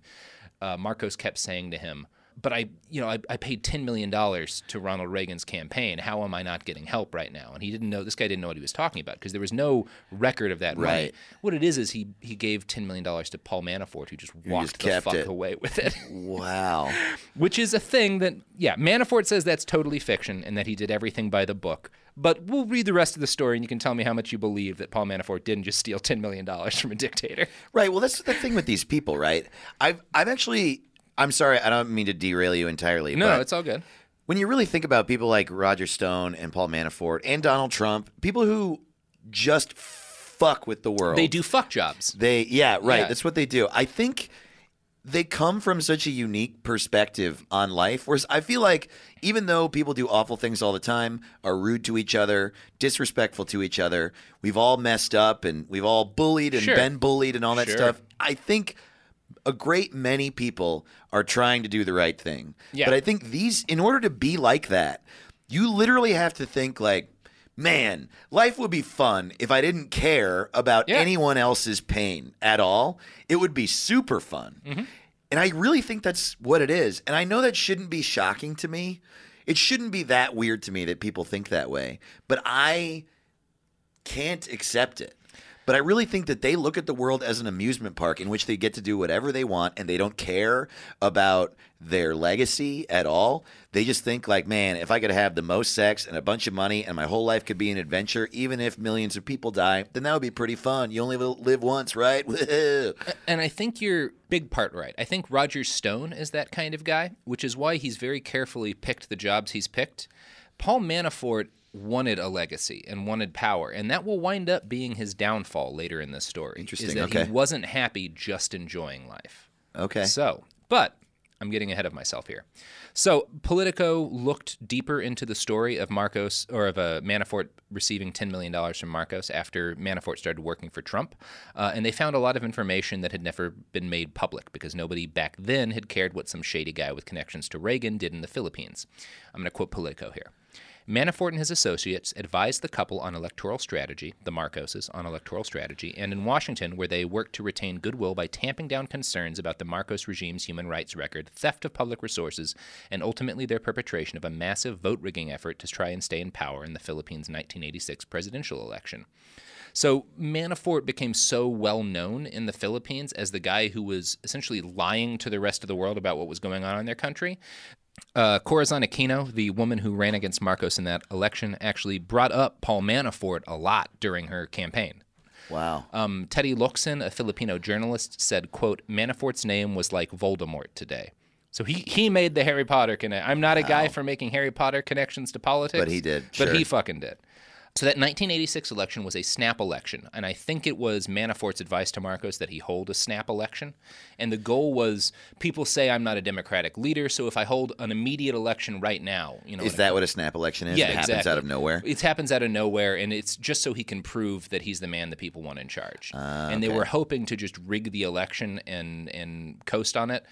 D: uh, Marcos kept saying to him, but I, you know, I, I paid ten million dollars to Ronald Reagan's campaign. How am I not getting help right now? And he didn't know. This guy didn't know what he was talking about because there was no record of that money.
E: Right.
D: What it is is he he gave ten million dollars to Paul Manafort, who just walked
E: just
D: the fuck
E: it.
D: away with it.
E: Wow.
D: Which is a thing that, yeah, Manafort says that's totally fiction and that he did everything by the book. But we'll read the rest of the story and you can tell me how much you believe that Paul Manafort didn't just steal $10 million from a dictator.
E: Right. Well, that's the thing with these people, right? I've I've actually. I'm sorry. I don't mean to derail you entirely.
D: No, it's all good.
E: when you really think about people like Roger Stone and Paul Manafort and Donald Trump, people who just fuck with the world.
D: They do fuck jobs.
E: They yeah, right.
D: Yeah.
E: That's what they do. I think they come from such a unique perspective on life. Whereas I feel like even though people do awful things all the time, are rude to each other, disrespectful to each other, we've all messed up and we've all bullied and
D: Sure.
E: been bullied and all that
D: Sure.
E: stuff. I think a great many people are trying to do the right thing.
D: Yeah.
E: But I think these in order to be like that, you literally have to think like Man, life would be fun if I didn't care about
D: Yeah.
E: anyone else's pain at all. It would be super fun.
D: Mm-hmm.
E: And I really think that's what it is. And I know that shouldn't be shocking to me. It shouldn't be that weird to me that people think that way. But I can't accept it But I really think that they look at the world as an amusement park in which they get to do whatever they want and they don't care about their legacy at all. They just think like, man, if I could have the most sex and a bunch of money and my whole life could be an adventure, even if millions of people die, then that would be pretty fun. You only live once, right?
D: and I think you're big part right. I think Roger Stone is that kind of guy, which is why he's very carefully picked the jobs he's picked. Paul Manafort wanted a legacy and wanted power, and that will wind up being his downfall later in this story.
E: Interesting.
D: Is that
E: okay.
D: he wasn't happy just enjoying life.
E: Okay.
D: So, but I'm getting ahead of myself here. So Politico looked deeper into the story of Marcos or of uh, Manafort receiving $10 million from Marcos after Manafort started working for Trump. Uh, and they found a lot of information that had never been made public because nobody back then had cared what some shady guy with connections to Reagan did in the Philippines. I'm going to quote Politico here. Manafort and his associates advised the couple on electoral strategy, the Marcoses on electoral strategy, and in Washington, where they worked to retain goodwill by tamping down concerns about the Marcos regime's human rights record, theft of public resources, and ultimately their perpetration of a massive vote rigging effort to try and stay in power in the Philippines' 1986 presidential election. So Manafort became so well known in the Philippines as the guy who was essentially lying to the rest of the world about what was going on in their country uh, Corazon Aquino, the woman who ran against Marcos in that election, actually brought up Paul Manafort a lot during her campaign.
E: Wow.
D: Um, Teddy Locsin, a Filipino journalist, said, "quote Manafort's name was like Voldemort today." So he he made the Harry Potter connection. I'm not a guy for making Harry Potter connections to politics,
E: But he did,
D: But
E: sure.
D: he fucking did. So that 1986 election was a snap election, and I think it was Manafort's advice to Marcos that he hold a snap election. And the goal was people say I'm not a Democratic leader, so if I hold an immediate election right now, you know,
E: Is that what a snap election is?
D: yeah,
E: it happens out of nowhere.
D: It happens out of nowhere, and it's just so he can prove that he's the man the people want in charge.
E: Ah,
D: and they were hoping to just rig the election and and coast on it.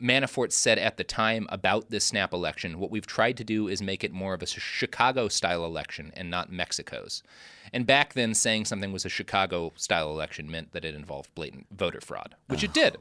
D: Manafort said at the time about this snap election, what we've tried to do is make it more of a Chicago style election and not Mexico's. And back then, saying something was a Chicago style election meant that it involved blatant voter fraud, which it did.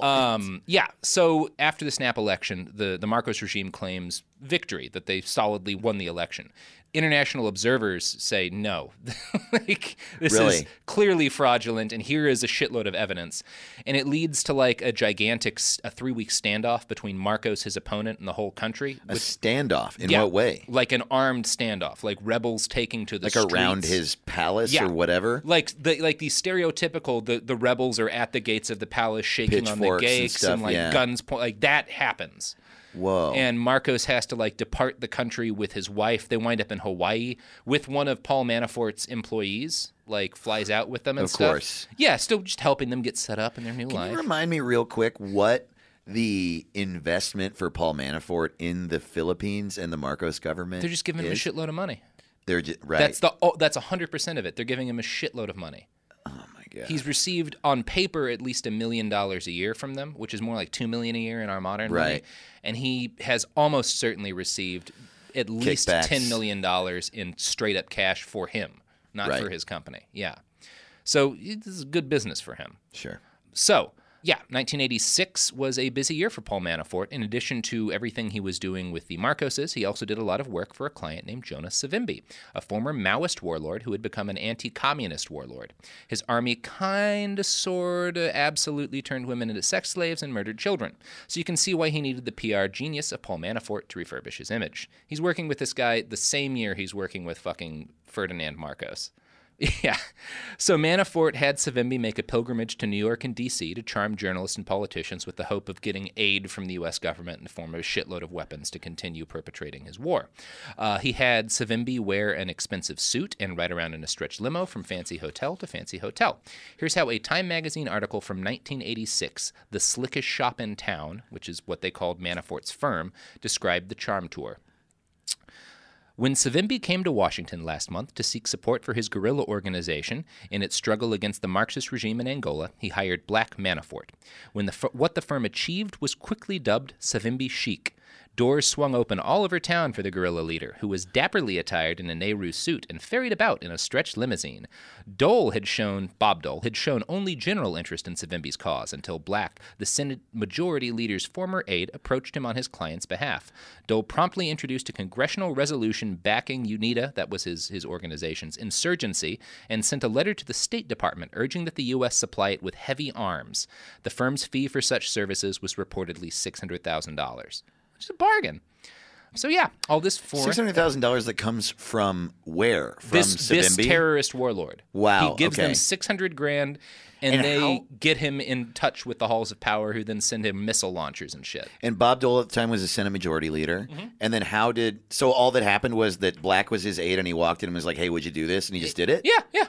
D: Um, yeah. So after the snap election, the, the Marcos regime claims victory, that they solidly won the election. International observers say no. like, this is clearly fraudulent, and here is a shitload of evidence. And it leads to like a gigantic, a three week standoff between Marcos, his opponent, and the whole country.
E: A standoff. In
D: Yeah,
E: what way?
D: Like an armed standoff, like rebels taking to the
E: Like around his palace
D: Yeah.
E: or whatever?
D: Like the like the stereotypical the, the rebels are at the gates of the palace shaking on the
E: gates and stuff,
D: like
E: yeah.
D: guns point like that happens.
E: Whoa.
D: And Marcos has to like depart the country with his wife. They wind up in Hawaii with one of Paul Manafort's employees. Like flies out with them and
E: Of
D: stuff.
E: course.
D: Yeah, still just helping them get set up in their new
E: Can
D: life.
E: you remind me real quick what the investment for Paul Manafort in the Philippines and the Marcos government
D: They're just giving him a
E: is?
D: shitload of money.
E: They're just, right.
D: That's the oh, that's hundred percent of it. They're giving him a shitload of money. He's received on paper at least a million dollars a year from them, which is more like two million a year in our modern money. And he has almost certainly received at least
E: Kickbacks.
D: ten million dollars in straight up cash for him, not
E: Right.
D: for his company. Yeah. So this is good business for him.
E: Sure.
D: So, yeah, 1986 was a busy year for Paul Manafort. In addition to everything he was doing with the Marcoses, he also did a lot of work for a client named Jonas Savimbi, a former Maoist warlord who had become an anti communist warlord. His army kinda, sorta, absolutely turned women into sex slaves and murdered children. So you can see why he needed the PR genius of Paul Manafort to refurbish his image. He's working with this guy the same year he's working with fucking Ferdinand Marcos. Yeah. So Manafort had Savimbi make a pilgrimage to New York and D.C. to charm journalists and politicians with the hope of getting aid from the U.S. government in the form of a shitload of weapons to continue perpetrating his war. Uh, he had Savimbi wear an expensive suit and ride around in a stretch limo from fancy hotel to fancy hotel. Here's how a Time magazine article from 1986, The Slickest Shop in Town, which is what they called Manafort's firm, described the charm tour. When Savimbi came to Washington last month to seek support for his guerrilla organization in its struggle against the Marxist regime in Angola, he hired Black Manafort. When the, what the firm achieved was quickly dubbed Savimbi chic. Doors swung open all over town for the guerrilla leader, who was dapperly attired in a Nehru suit and ferried about in a stretched limousine. Dole had shown, Bob Dole, had shown only general interest in Savimbi's cause until Black, the Senate Majority Leader's former aide, approached him on his client's behalf. Dole promptly introduced a congressional resolution backing UNITA, that was his, his organization's, insurgency, and sent a letter to the State Department urging that the U.S. supply it with heavy arms. The firm's fee for such services was reportedly $600,000, which is a bargain. So yeah, all this for
E: Six hundred thousand dollars that comes from where? From
D: this, this terrorist warlord.
E: Wow,
D: He gives
E: okay.
D: them 600 grand and,
E: And
D: they
E: how-
D: get him in touch with the halls of power who then send him missile launchers and shit.
E: And Bob Dole at the time was the Senate Majority Leader.
D: Mm-hmm.
E: And then how did so all that happened was that Black was his aide and he walked in and was like, "Hey, would you do this?" And he just did it.
D: Yeah, yeah.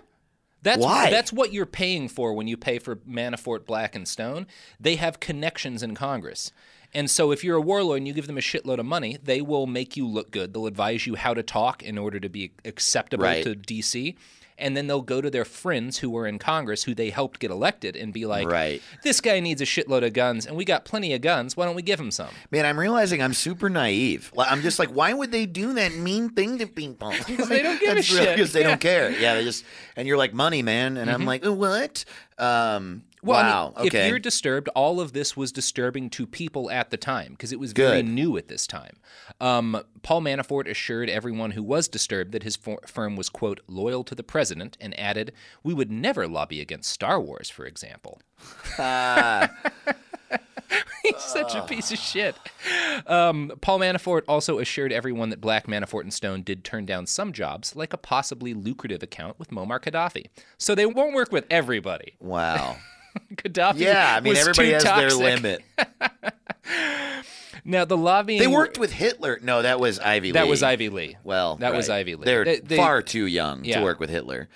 D: That's
E: Why?
D: that's what you're paying for when you pay for Manafort, Black, and Stone. They have connections in Congress. And so if you're a warlord and you give them a shitload of money, they will make you look good. They'll advise you how to talk in order to be acceptable
E: Right.
D: to DC. And then they'll go to their friends who were in Congress who they helped get elected and be like,
E: Right.
D: this guy needs a shitload of guns and we got plenty of guns. Why don't we give him some?
E: Man, I'm realizing I'm super naive. I'm just like, why would they do that mean thing to people? Because
D: they don't give a shit.
E: Because they
D: Yeah. Mm-hmm.
E: don't care. Yeah, they just and you're like money, man, and I'm like, "Uh, what? Um,
D: Well, I mean,
E: wow.
D: if you're disturbed, all of this was disturbing to people at the time because it was very
E: Good.
D: new at this time. Um, Paul Manafort assured everyone who was disturbed that his for- firm was, quote, loyal to the president and added, We would never lobby against Star Wars, for example. He's such a piece of shit. Um, Paul Manafort also assured everyone that Black Manafort and Stone did turn down some jobs, like a possibly lucrative account with Muammar Gaddafi. So they won't work with everybody.
E: wow.
D: Gaddafi
E: Yeah, I mean everybody has
D: toxic.
E: their limit.
D: Now the lobbying
E: They worked with Hitler. No, that was Ivy Lee.
D: That was Ivy Lee.
E: Well,
D: that was. Ivy Lee.
E: They're
D: They- they-
E: far too young
D: Yeah.
E: to work with Hitler.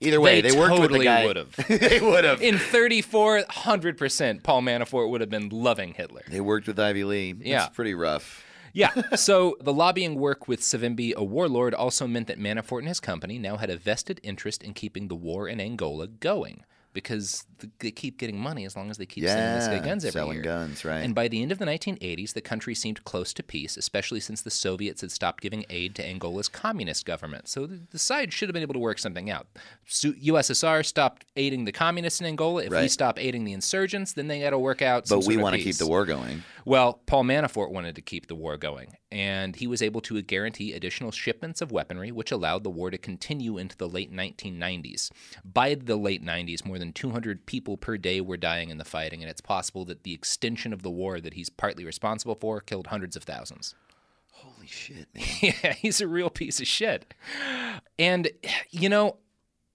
E: Either way, they, worked with the
D: totally
E: guy.
D: would have.
E: they would have.
D: In 34, 100%, Paul Manafort would have been loving Hitler.
E: They worked with Ivy Lee.
D: Yeah.
E: It's pretty rough.
D: Yeah. So the lobbying work with Savimbi, a warlord, also meant that Manafort and his company now had a vested interest in keeping the war in Angola going because they keep getting money as long as they keep sending this guy guns every
E: selling
D: year.
E: guns, right.
D: And by the end of the 1980s, the country seemed close to peace, especially since the Soviets had stopped giving aid to Angola's communist government. So the, the side should have been able to work something out. Su- USSR stopped aiding the communists in Angola. If we stop aiding the insurgents, then they got to work out. some
E: But we want to keep the war going.
D: Well, Paul Manafort wanted to keep the war going, and he was able to guarantee additional shipments of weaponry, which allowed the war to continue into the late 1990s. By the late 90s, more than 200 people per day were dying in the fighting, and it's possible that the extension of the war that he's partly responsible for killed hundreds of thousands.
E: Holy shit, man.
D: yeah, he's a real piece of shit. And, you know,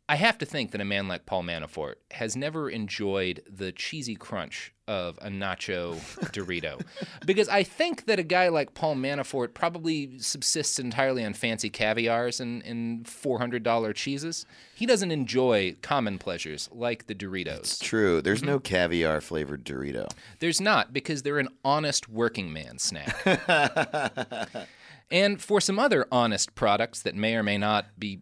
D: I have to think that a man like Paul Manafort has never enjoyed the cheesy crunch of a nacho Dorito. because I think that a guy like Paul Manafort probably subsists entirely on fancy caviars and, and $400 cheeses. He doesn't enjoy common pleasures like the Doritos.
E: It's true. There's
D: Mm-hmm.
E: no caviar flavored Dorito.
D: There's not, because they're an honest working man snack. and for some other honest products that may or may not be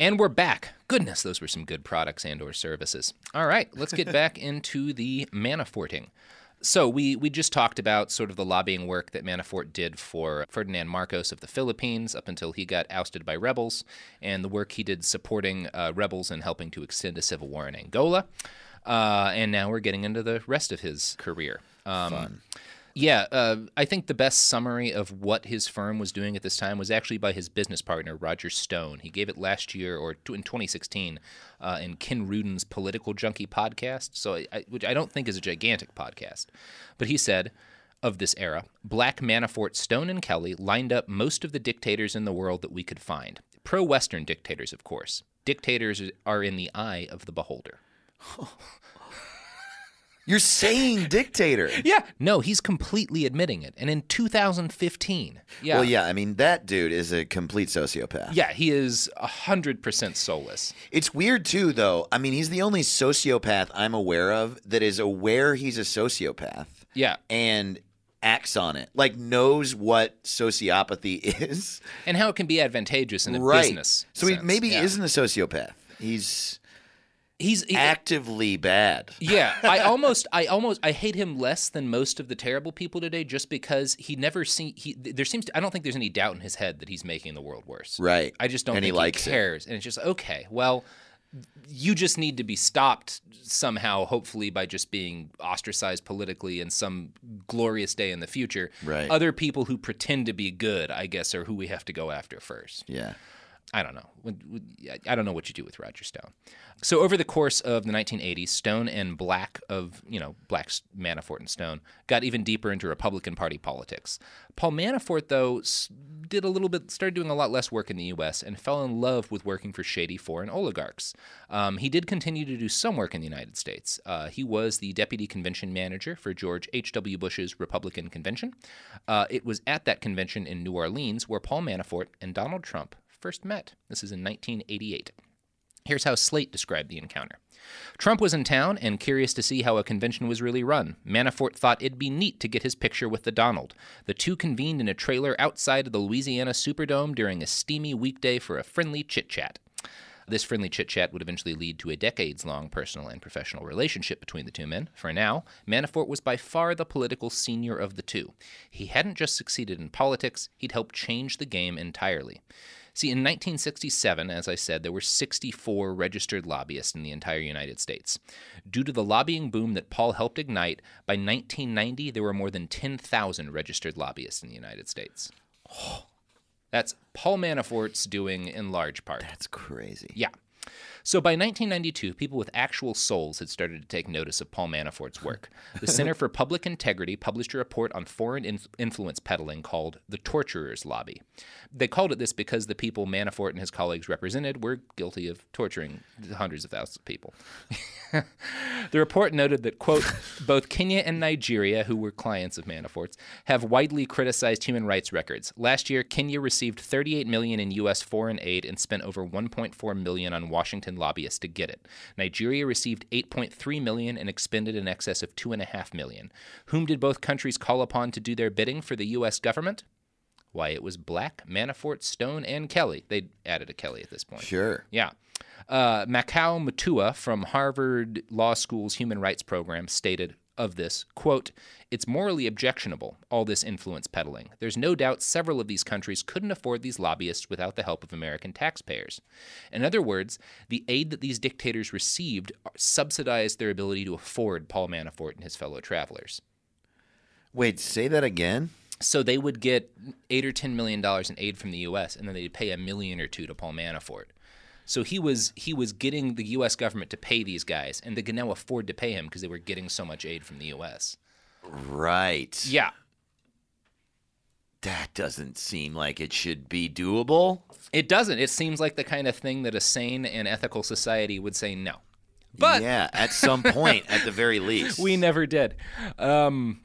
D: And we're back. Goodness, those were some good products and or services. All right, let's get back into the Manaforting. So we we just talked about sort of the lobbying work that Manafort did for Ferdinand Marcos of the Philippines up until he got ousted by rebels, and the work he did supporting uh, rebels and helping to extend a civil war in Angola. Uh, and now we're getting into the rest of his career. Um,
E: Fun.
D: Yeah, uh, I think the best summary of what his firm was doing at this time was actually by his business partner, Roger Stone. He gave it last year or in 2016 uh, in Ken Rudin's Political Junkie podcast, so I, which I don't think is a gigantic podcast. But he said of this era, Black Manafort, Stone, and Kelly lined up most of the dictators in the world that we could find. Pro Western dictators, of course. Dictators are in the eye of the beholder.
E: You're saying dictator.
D: Yeah. No, he's completely admitting it. And in 2015, yeah.
E: Well, yeah, I mean, that dude is a complete sociopath.
D: Yeah, he is 100% soulless.
E: It's weird, too, though. I mean, he's the only sociopath I'm aware of that is aware he's a sociopath
D: Yeah.
E: and acts on it. Like, knows what sociopathy is.
D: And how it can be advantageous in a
E: right.
D: business.
E: So he maybe
D: Yeah.
E: isn't a sociopath. He's
D: He's he-
E: actively bad.
D: Yeah, I almost, I almost, I hate him less than most of the terrible people today, just because he never see he. There seems to, I don't think there's any doubt in his head that he's making the world worse.
E: Right.
D: I just don't
E: And he likes it.
D: cares, and it's just okay. Well, you just need to be stopped somehow, hopefully by just being ostracized politically in some glorious day in the future.
E: Right.
D: Other people who pretend to be good, I guess, are who we have to go after first.
E: Yeah.
D: I don't know. I don't know what you do with Roger Stone. So over the course of the 1980s, Stone and Black of you know Black's Manafort and Stone got even deeper into Republican Party politics. Paul Manafort though did a little bit, started doing a lot less work in the U.S. and fell in love with working for shady foreign oligarchs. Um, he did continue to do some work in the United States. Uh, he was the deputy convention manager for George H.W. Bush's Republican convention. Uh, it was at that convention in New Orleans where Paul Manafort and Donald Trump first met. This is in 1988. Here's how Slate described the encounter. Trump was in town and curious to see how a convention was really run. Manafort thought it'd be neat to get his picture with the Donald. The two convened in a trailer outside of the Louisiana Superdome during a steamy weekday for a friendly chit chat. This friendly chit chat would eventually lead to a decades long personal and professional relationship between the two men. For now, Manafort was by far the political senior of the two. He hadn't just succeeded in politics, he'd helped change the game entirely. See, in 1967, as I said, there were 64 registered lobbyists in the entire United States. Due to the lobbying boom that Paul helped ignite, by 1990 there were more than 10,000 registered lobbyists in the United States. Oh. That's Paul Manafort's doing in large part.
E: That's crazy.
D: Yeah. So by 1992, people with actual souls had started to take notice of Paul Manafort's work. The Center for Public Integrity published a report on foreign inf- influence peddling called The Torturer's Lobby. They called it this because the people Manafort and his colleagues represented were guilty of torturing hundreds of thousands of people. the report noted that, quote, both Kenya and Nigeria, who were clients of Manafort's, have widely criticized human rights records. Last year, Kenya received 38 million in U.S. foreign aid and spent over 1.4 million on Washington lobbyists to get it. Nigeria received 8.3 million and expended in excess of 2.5 million. Whom did both countries call upon to do their bidding for the U.S. government? Why, it was Black, Manafort, Stone, and Kelly. They added a Kelly at this point.
E: Sure.
D: Yeah. Uh, Makau Mutua from Harvard Law School's Human Rights Program stated, of this, quote, It's morally objectionable, all this influence peddling. There's no doubt several of these countries couldn't afford these lobbyists without the help of American taxpayers. In other words, the aid that these dictators received subsidized their ability to afford Paul Manafort and his fellow travelers.
E: Wait, say that again?
D: So they would get eight or ten million dollars in aid from the U.S., and then they'd pay a million or two to Paul Manafort. So he was he was getting the U.S. government to pay these guys, and they could now afford to pay him because they were getting so much aid from the U.S.
E: Right.
D: Yeah.
E: That doesn't seem like it should be doable.
D: It doesn't. It seems like the kind of thing that a sane and ethical society would say no. But
E: yeah, at some point, at the very least,
D: we never did. Um,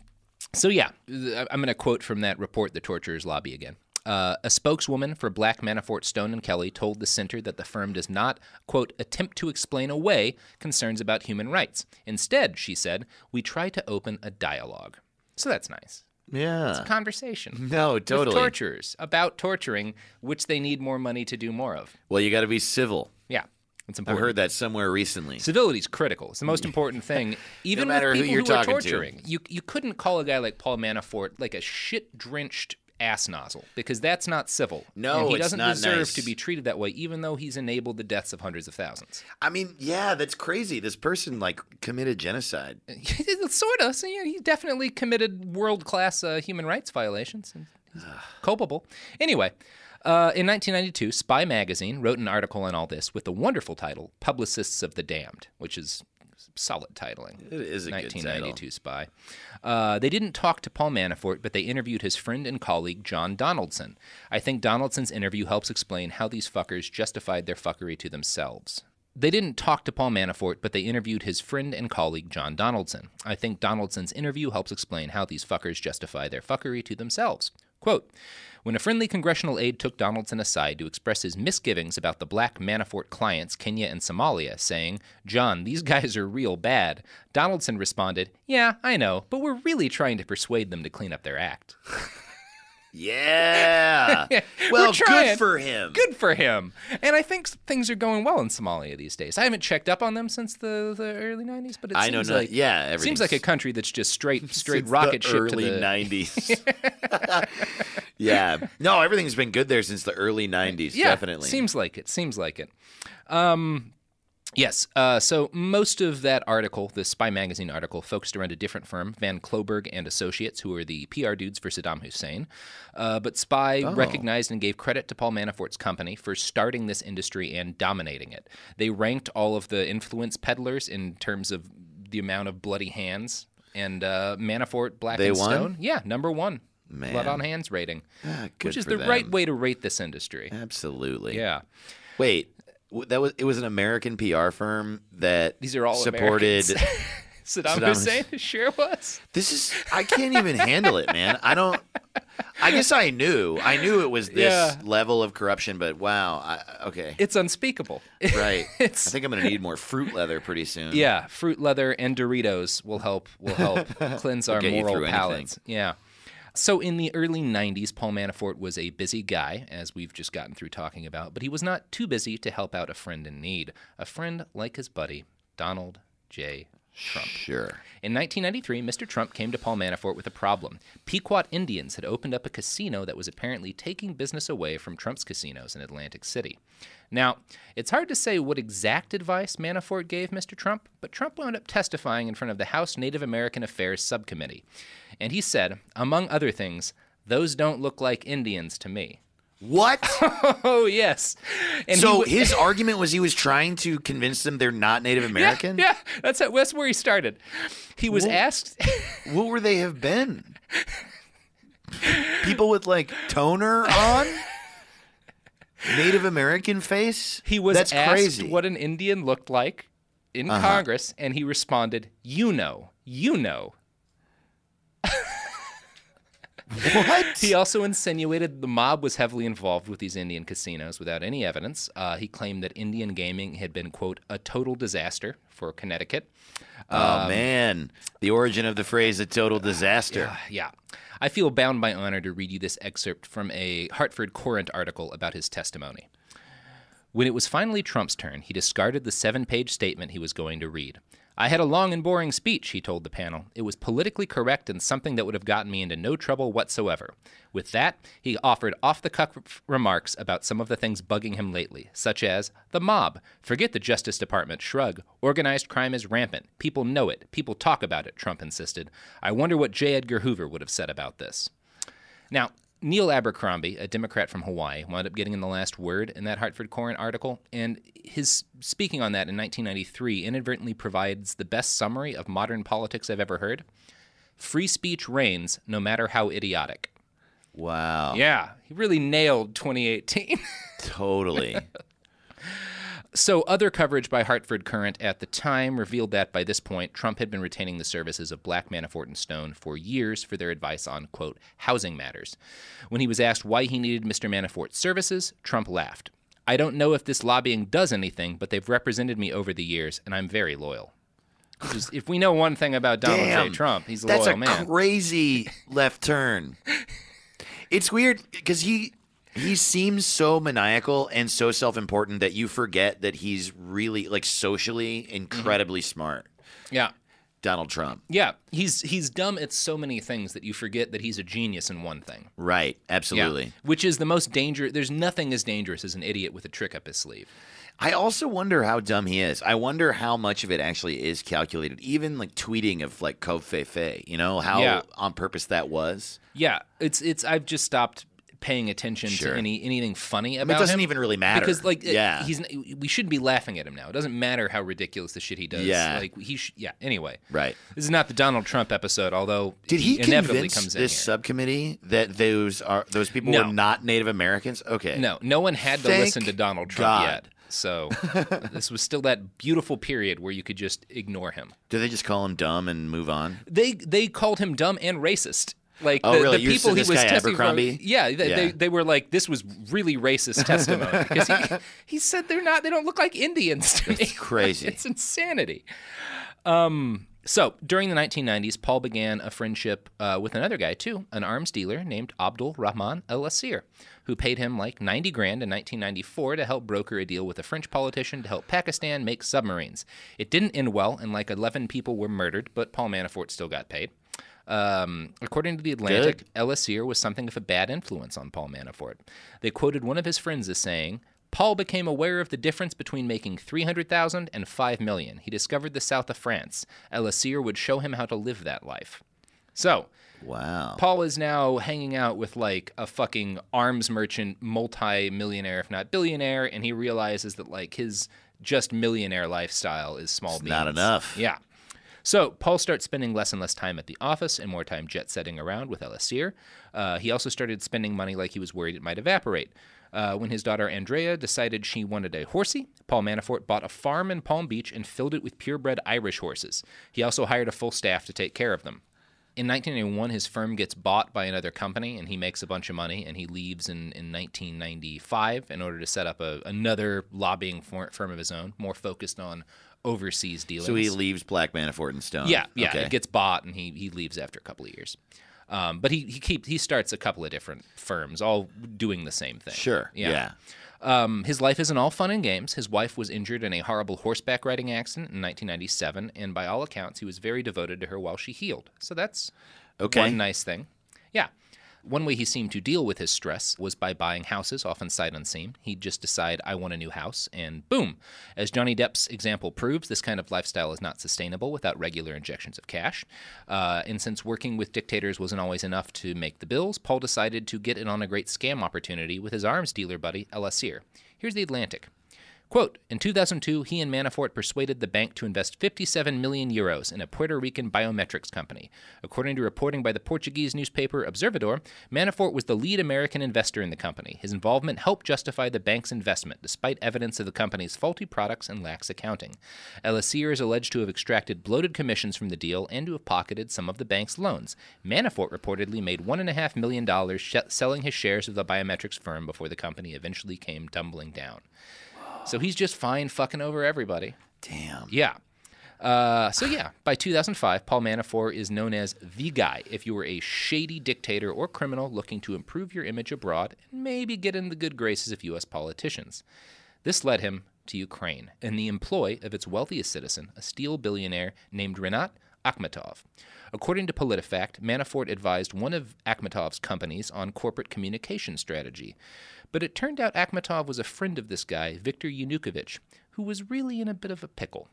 D: so yeah, I'm going to quote from that report, "The Torturers Lobby" again. Uh, a spokeswoman for Black Manafort Stone and Kelly told the center that the firm does not, quote, attempt to explain away concerns about human rights. Instead, she said, we try to open a dialogue. So that's nice.
E: Yeah.
D: It's a conversation.
E: No, totally.
D: With torturers about torturing, which they need more money to do more of.
E: Well, you got to be civil.
D: Yeah. It's important.
E: I heard that somewhere recently.
D: Civility is critical. It's the most important thing. Even
E: no matter
D: with
E: who you're
D: who are
E: talking
D: torturing,
E: to.
D: you you couldn't call a guy like Paul Manafort like a shit drenched ass nozzle because that's not civil.
E: No,
D: and he doesn't
E: not
D: deserve
E: nice.
D: to be treated that way, even though he's enabled the deaths of hundreds of thousands.
E: I mean, yeah, that's crazy. This person like committed genocide.
D: sort of. So yeah, he definitely committed world class uh, human rights violations. And he's culpable. Anyway. Uh, in 1992, Spy Magazine wrote an article on all this with the wonderful title "Publicists of the Damned," which is solid titling.
E: It is a good
D: 1992 Spy. Uh, they didn't talk to Paul Manafort, but they interviewed his friend and colleague John Donaldson. I think Donaldson's interview helps explain how these fuckers justified their fuckery to themselves. They didn't talk to Paul Manafort, but they interviewed his friend and colleague John Donaldson. I think Donaldson's interview helps explain how these fuckers justify their fuckery to themselves. Quote When a friendly congressional aide took Donaldson aside to express his misgivings about the black Manafort clients, Kenya and Somalia, saying, John, these guys are real bad, Donaldson responded, Yeah, I know, but we're really trying to persuade them to clean up their act.
E: Yeah. Well, good for him.
D: Good for him. And I think things are going well in Somalia these days. I haven't checked up on them since the, the early 90s, but it
E: I
D: seems
E: know
D: like
E: yeah,
D: seems like a country that's just straight straight
E: Since
D: rocket
E: the
D: ship
E: early
D: to the
E: 90s. yeah. No, everything's been good there since the early 90s,
D: yeah,
E: definitely.
D: Seems like it. Seems like it. Um, yes. Uh, so most of that article, the Spy Magazine article, focused around a different firm, Van Kloberg and Associates, who are the PR dudes for Saddam Hussein. Uh, but Spy
E: Oh.
D: recognized and gave credit to Paul Manafort's company for starting this industry and dominating it. They ranked all of the influence peddlers in terms of the amount of bloody hands. And uh, Manafort, Black
E: They
D: and
E: won?
D: Stone, yeah, number one,
E: Man.
D: blood on hands rating,
E: Ah,
D: which is the right way to rate this industry.
E: Absolutely.
D: Yeah.
E: Wait, that was it was an American PR firm that
D: These are all
E: supported
D: Saddam,
E: Saddam
D: Hussein sure was.
E: This is I can't even handle it, man. I don't I guess I knew. I knew it was this
D: Yeah.
E: level of corruption, but wow. I, okay.
D: It's unspeakable.
E: right.
D: it's-
E: I think I'm going to need more fruit leather pretty soon.
D: Yeah, fruit leather and Doritos will help will help cleanse our moral palates. Yeah. So in the early 90s, Paul Manafort was a busy guy, as we've just gotten through talking about, but he was not too busy to help out a friend in need, a friend like his buddy, Donald J. Trump.
E: Sure.
D: In 1993, Mr. Trump came to Paul Manafort with a problem. Pequot Indians had opened up a casino that was apparently taking business away from Trump's casinos in Atlantic City. Now, it's hard to say what exact advice Manafort gave Mr. Trump, but Trump wound up testifying in front of the House Native American Affairs Subcommittee. And he said, among other things, those don't look like Indians to me.
E: What?
D: oh, yes. And
E: so
D: w-
E: his argument was he was trying to convince them they're not Native American?
D: Yeah, that's, how, that's where he started. He was
E: Well-
D: asked.
E: What would they have been? People with like toner on? Native American face?
D: He was
E: That's
D: asked
E: crazy.
D: what an Indian looked like in
E: Uh-huh.
D: Congress, and he responded, "You know, you know."
E: what?
D: He also insinuated the mob was heavily involved with these Indian casinos without any evidence. Uh, he claimed that Indian gaming had been, quote, a total disaster for Connecticut.
E: Oh
D: Um,
E: man, the origin of the phrase "a total disaster."
D: Yeah. I feel bound by honor to read you this excerpt from a Hartford Courant article about his testimony. When it was finally Trump's turn, he discarded the seven page statement he was going to read. I had a long and boring speech, he told the panel. It was politically correct and something that would have gotten me into no trouble whatsoever. With that, he offered off the cuff remarks about some of the things bugging him lately, such as the mob. Forget the Justice Department, shrug. Organized crime is rampant. People know it. People talk about it, Trump insisted. I wonder what J. Edgar Hoover would have said about this. Now, Neil Abercrombie, a Democrat from Hawaii, wound up getting in the last word in that Hartford Courant article, and his speaking on that in 1993 inadvertently provides the best summary of modern politics I've ever heard. Free speech reigns, no matter how idiotic.
E: Wow.
D: Yeah, he really nailed 2018.
E: Totally.
D: So, other coverage by Hartford Courant at the time revealed that by this point, Trump had been retaining the services of Black Manafort and Stone for years for their advice on, quote, housing matters. When he was asked why he needed Mr. Manafort's services, Trump laughed. I don't know if this lobbying does anything, but they've represented me over the years, and I'm very loyal. Is, if we know one thing about Donald
E: Damn,
D: J. Trump, he's a
E: That's
D: loyal
E: a
D: man.
E: crazy left turn. It's weird because he he seems so maniacal and so self-important that you forget that he's really like socially mm-hmm. incredibly smart.
D: yeah.
E: Donald Trump.
D: Yeah, he's he's dumb at so many things that you forget that he's a genius in one thing.
E: Right. Absolutely.
D: Yeah, which is the most dangerous. There's nothing as dangerous as an idiot with a trick up his sleeve.
E: I also wonder how dumb he is. I wonder how much of it actually is calculated. Even like tweeting of like Covfefe, you know, how
D: Yeah.
E: on purpose that was.
D: Yeah, it's it's. I've just stopped paying attention
E: Sure.
D: to any anything funny about him.
E: it doesn't
D: him
E: even really matter.
D: because like
E: Yeah.
D: he's we shouldn't be laughing at him now. It doesn't matter how ridiculous the shit he does.
E: Yeah.
D: like he sh- yeah. Anyway,
E: Right.
D: This is not the Donald Trump episode, although
E: Did he
D: inevitably
E: convince
D: comes in
E: this
D: here.
E: subcommittee that those are those people
D: No.
E: were not Native Americans? Okay.
D: No, no one had to listen to Donald Trump
E: God.
D: yet. So this was still that beautiful period where you could just ignore him.
E: Do they just call him dumb and move on?
D: They they called him dumb and racist. Like
E: Oh,
D: the,
E: really?
D: the
E: You
D: people he was
E: guy
D: testifying.
E: Abercrombie?
D: Yeah, they,
E: Yeah.
D: They, they were like, this was really racist testimony because he, he said they're not. They don't look like Indians to me.
E: It's crazy.
D: it's insanity. Um, so during the 1990s, Paul began a friendship uh, with another guy too, an arms dealer named Abdul Rahman El Asir, who paid him like 90 grand in 1994 to help broker a deal with a French politician to help Pakistan make submarines. It didn't end well, and like 11 people were murdered, but Paul Manafort still got paid. Um, according to the Atlantic, Asir was something of a bad influence on Paul Manafort. They quoted one of his friends as saying, Paul became aware of the difference between making 300,000 and 5 million. He discovered the south of France. El Asir would show him how to live that life. So,
E: Wow.
D: Paul is now hanging out with like a fucking arms merchant, multi-millionaire, if not billionaire, and he realizes that like his just millionaire lifestyle is small
E: It's
D: beans.
E: not enough.
D: Yeah. So Paul starts spending less and less time at the office and more time jet setting around with El Asir. Uh, he also started spending money like he was worried it might evaporate. Uh, when his daughter Andrea decided she wanted a horsey, Paul Manafort bought a farm in Palm Beach and filled it with purebred Irish horses. He also hired a full staff to take care of them. In 1981, his firm gets bought by another company, and he makes a bunch of money, and he leaves in, in 1995 in order to set up a, another lobbying firm of his own, more focused on overseas dealings.
E: So he leaves Black Manafort and Stone.
D: Yeah, yeah.
E: Okay.
D: It gets bought, and he he leaves after a couple of years. Um, but he he keep he starts a couple of different firms, all doing the same thing.
E: Sure. Yeah.
D: Um, his life isn't all fun and games. His wife was injured in a horrible horseback riding accident in 1997, and by all accounts, he was very devoted to her while she healed. So that's
E: Okay.
D: one nice thing. Yeah. One way he seemed to deal with his stress was by buying houses, often sight unseen. He'd just decide, I want a new house, and boom. As Johnny Depp's example proves, this kind of lifestyle is not sustainable without regular injections of cash. Uh, and since working with dictators wasn't always enough to make the bills, Paul decided to get in on a great scam opportunity with his arms dealer buddy, El Asir. Here's the Atlantic. Quote, in 2002, he and Manafort persuaded the bank to invest 57 million euros in a Puerto Rican biometrics company. According to reporting by the Portuguese newspaper Observador, Manafort was the lead American investor in the company. His involvement helped justify the bank's investment, despite evidence of the company's faulty products and lax accounting. El Asir is alleged to have extracted bloated commissions from the deal and to have pocketed some of the bank's loans. Manafort reportedly made $1.5 million sh- selling his shares of the biometrics firm before the company eventually came tumbling down. So he's just fine fucking over everybody.
E: Damn.
D: Yeah. Uh, so yeah, by 2005, Paul Manafort is known as the guy if you were a shady dictator or criminal looking to improve your image abroad and maybe get in the good graces of U.S. politicians. This led him to Ukraine in the employ of its wealthiest citizen, a steel billionaire named Rinat Akhmetov. According to PolitiFact, Manafort advised one of Akhmetov's companies on corporate communication strategy. But it turned out Akhmetov was a friend of this guy, Viktor Yanukovych, who was really in a bit of a pickle.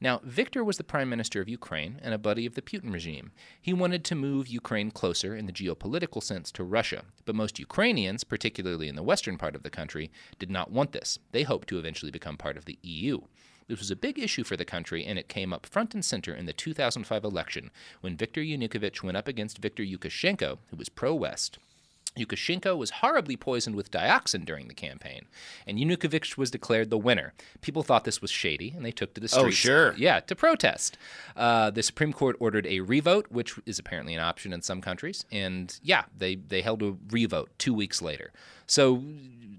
D: Now, Viktor was the prime minister of Ukraine and a buddy of the Putin regime. He wanted to move Ukraine closer in the geopolitical sense to Russia, but most Ukrainians, particularly in the western part of the country, did not want this. They hoped to eventually become part of the EU. This was a big issue for the country, and it came up front and center in the 2005 election when Viktor Yanukovych went up against Viktor Yushchenko, who was pro West. Yushchenko was horribly poisoned with dioxin during the campaign, and Yanukovych was declared the winner. People thought this was shady, and they took to the streets.
E: Oh, sure.
D: Yeah, to protest. Uh, the Supreme Court ordered a revote, which is apparently an option in some countries, and yeah, they, they held a revote two weeks later. So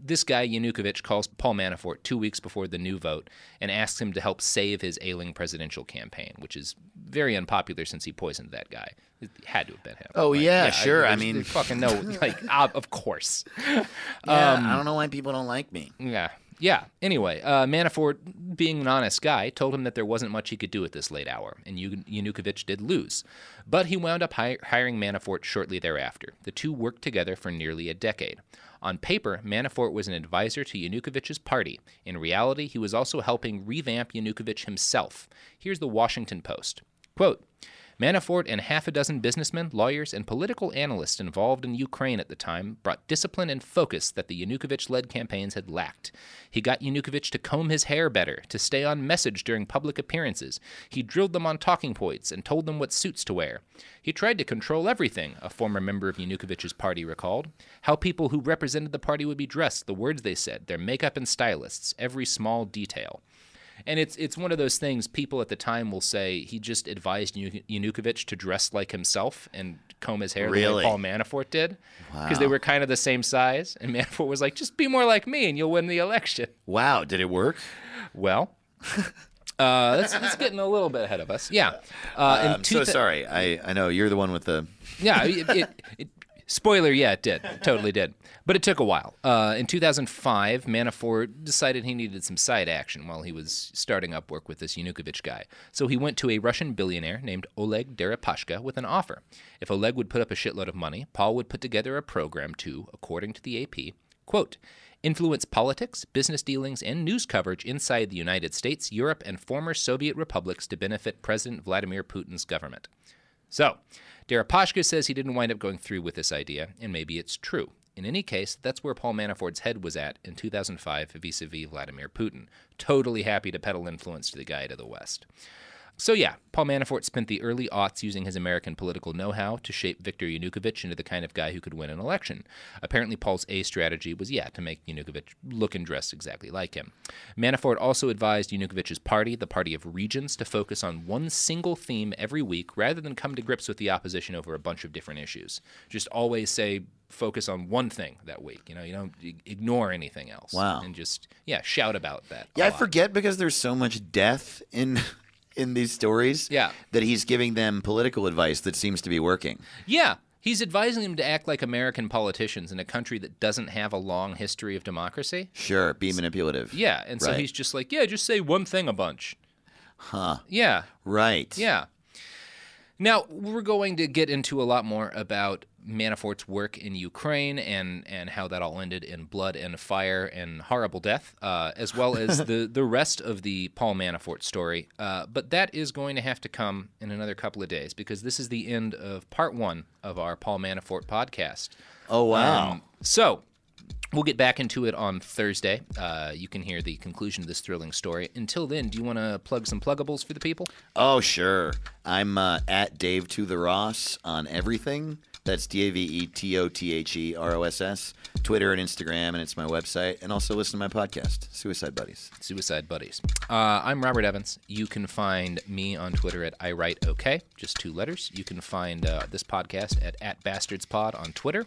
D: this guy, Yanukovych, calls Paul Manafort two weeks before the new vote and asks him to help save his ailing presidential campaign, which is very unpopular since he poisoned that guy. It had to have been him.
E: Oh,
D: Like,
E: yeah, sure. I mean-
D: fucking no, like, uh, of course.
E: Yeah,
D: Um,
E: I don't know why people don't like me.
D: Yeah. Yeah. Anyway, uh, Manafort, being an honest guy, told him that there wasn't much he could do at this late hour, and Yanukovych did lose. But he wound up hi- hiring Manafort shortly thereafter. The two worked together for nearly a decade. On paper, Manafort was an advisor to Yanukovych's party. In reality, he was also helping revamp Yanukovych himself. Here's the Washington Post. Quote, Manafort and half a dozen businessmen, lawyers, and political analysts involved in Ukraine at the time brought discipline and focus that the Yanukovych led campaigns had lacked. He got Yanukovych to comb his hair better, to stay on message during public appearances. He drilled them on talking points and told them what suits to wear. He tried to control everything, a former member of Yanukovych's party recalled. How people who represented the party would be dressed, the words they said, their makeup and stylists, every small detail. And it's it's one of those things. People at the time will say he just advised Yan- Yanukovych to dress like himself and comb his hair the way Paul Manafort did, because they were kind of the same size. And Manafort was like, "Just be more like me, and you'll win the election."
E: Wow, did it work?
D: Well, uh, that's, that's getting a little bit ahead of us. Yeah. Uh,
E: I'm so sorry. I, I know you're the one with the.
D: yeah, it, it, it, spoiler, yeah, it did. Totally did. But it took a while. Uh, in 2005, Manafort decided he needed some side action while he was starting up work with this Yanukovych guy. So he went to a Russian billionaire named Oleg Deripaska with an offer. If Oleg would put up a shitload of money, Paul would put together a program to, according to the AP, quote, influence politics, business dealings, and news coverage inside the United States, Europe, and former Soviet republics to benefit President Vladimir Putin's government. So, Deripaska says he didn't wind up going through with this idea, and maybe it's true. In any case, that's where Paul Manafort's head was at in 2005 vis a vis Vladimir Putin. Totally happy to peddle influence to the guy to the West. So, yeah, Paul Manafort spent the early aughts using his American political know how to shape Viktor Yanukovych into the kind of guy who could win an election. Apparently, Paul's A strategy was, yeah, to make Yanukovych look and dress exactly like him. Manafort also advised Yanukovych's party, the Party of Regions, to focus on one single theme every week rather than come to grips with the opposition over a bunch of different issues. Just always say, focus on one thing that week. You know, you don't ignore anything else.
E: Wow.
D: And just, yeah, shout about that.
E: Yeah, I
D: lot.
E: forget because there's so much death in in these stories.
D: Yeah.
E: that he's giving them political advice that seems to be working.
D: Yeah, he's advising them to act like American politicians in a country that doesn't have a long history of democracy.
E: Sure, be manipulative.
D: Yeah, and so
E: Right.
D: he's just like, yeah, just say one thing a bunch.
E: Huh.
D: Yeah,
E: Right.
D: yeah. Now we're going to get into a lot more about Manafort's work in Ukraine and and how that all ended in blood and fire and horrible death, uh, as well as the the rest of the Paul Manafort story. Uh, but that is going to have to come in another couple of days because this is the end of part one of our Paul Manafort podcast.
E: Oh wow.
D: Um, so we'll get back into it on Thursday. Uh, you can hear the conclusion of this thrilling story. Until then, do you want to plug some pluggables for the people?
E: Oh, sure. I'm uh, at Dave to the Ross on everything. That's D A V E T O T H E R O S S, Twitter and Instagram, and it's my website. And also listen to my podcast, Suicide Buddies.
D: Suicide Buddies. Uh, I'm Robert Evans. You can find me on Twitter at I write okay, just two letters. You can find uh, this podcast at, at bastardspod on Twitter.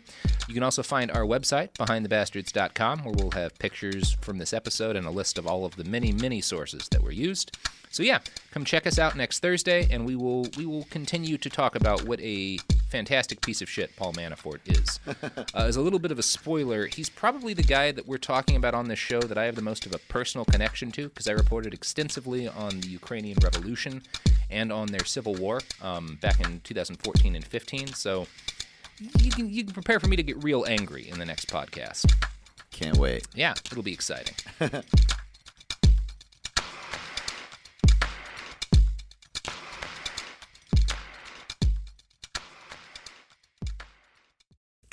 D: You can also find our website, behindthebastards.com, where we'll have pictures from this episode and a list of all of the many, many sources that were used. So yeah, come check us out next Thursday, and we will we will continue to talk about what a fantastic piece of shit Paul Manafort is. uh, as a little bit of a spoiler, he's probably the guy that we're talking about on this show that I have the most of a personal connection to because I reported extensively on the Ukrainian Revolution and on their civil war um, back in 2014 and 15. So you can, you can prepare for me to get real angry in the next podcast.
E: Can't wait.
D: Yeah, it'll be exciting.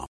F: com.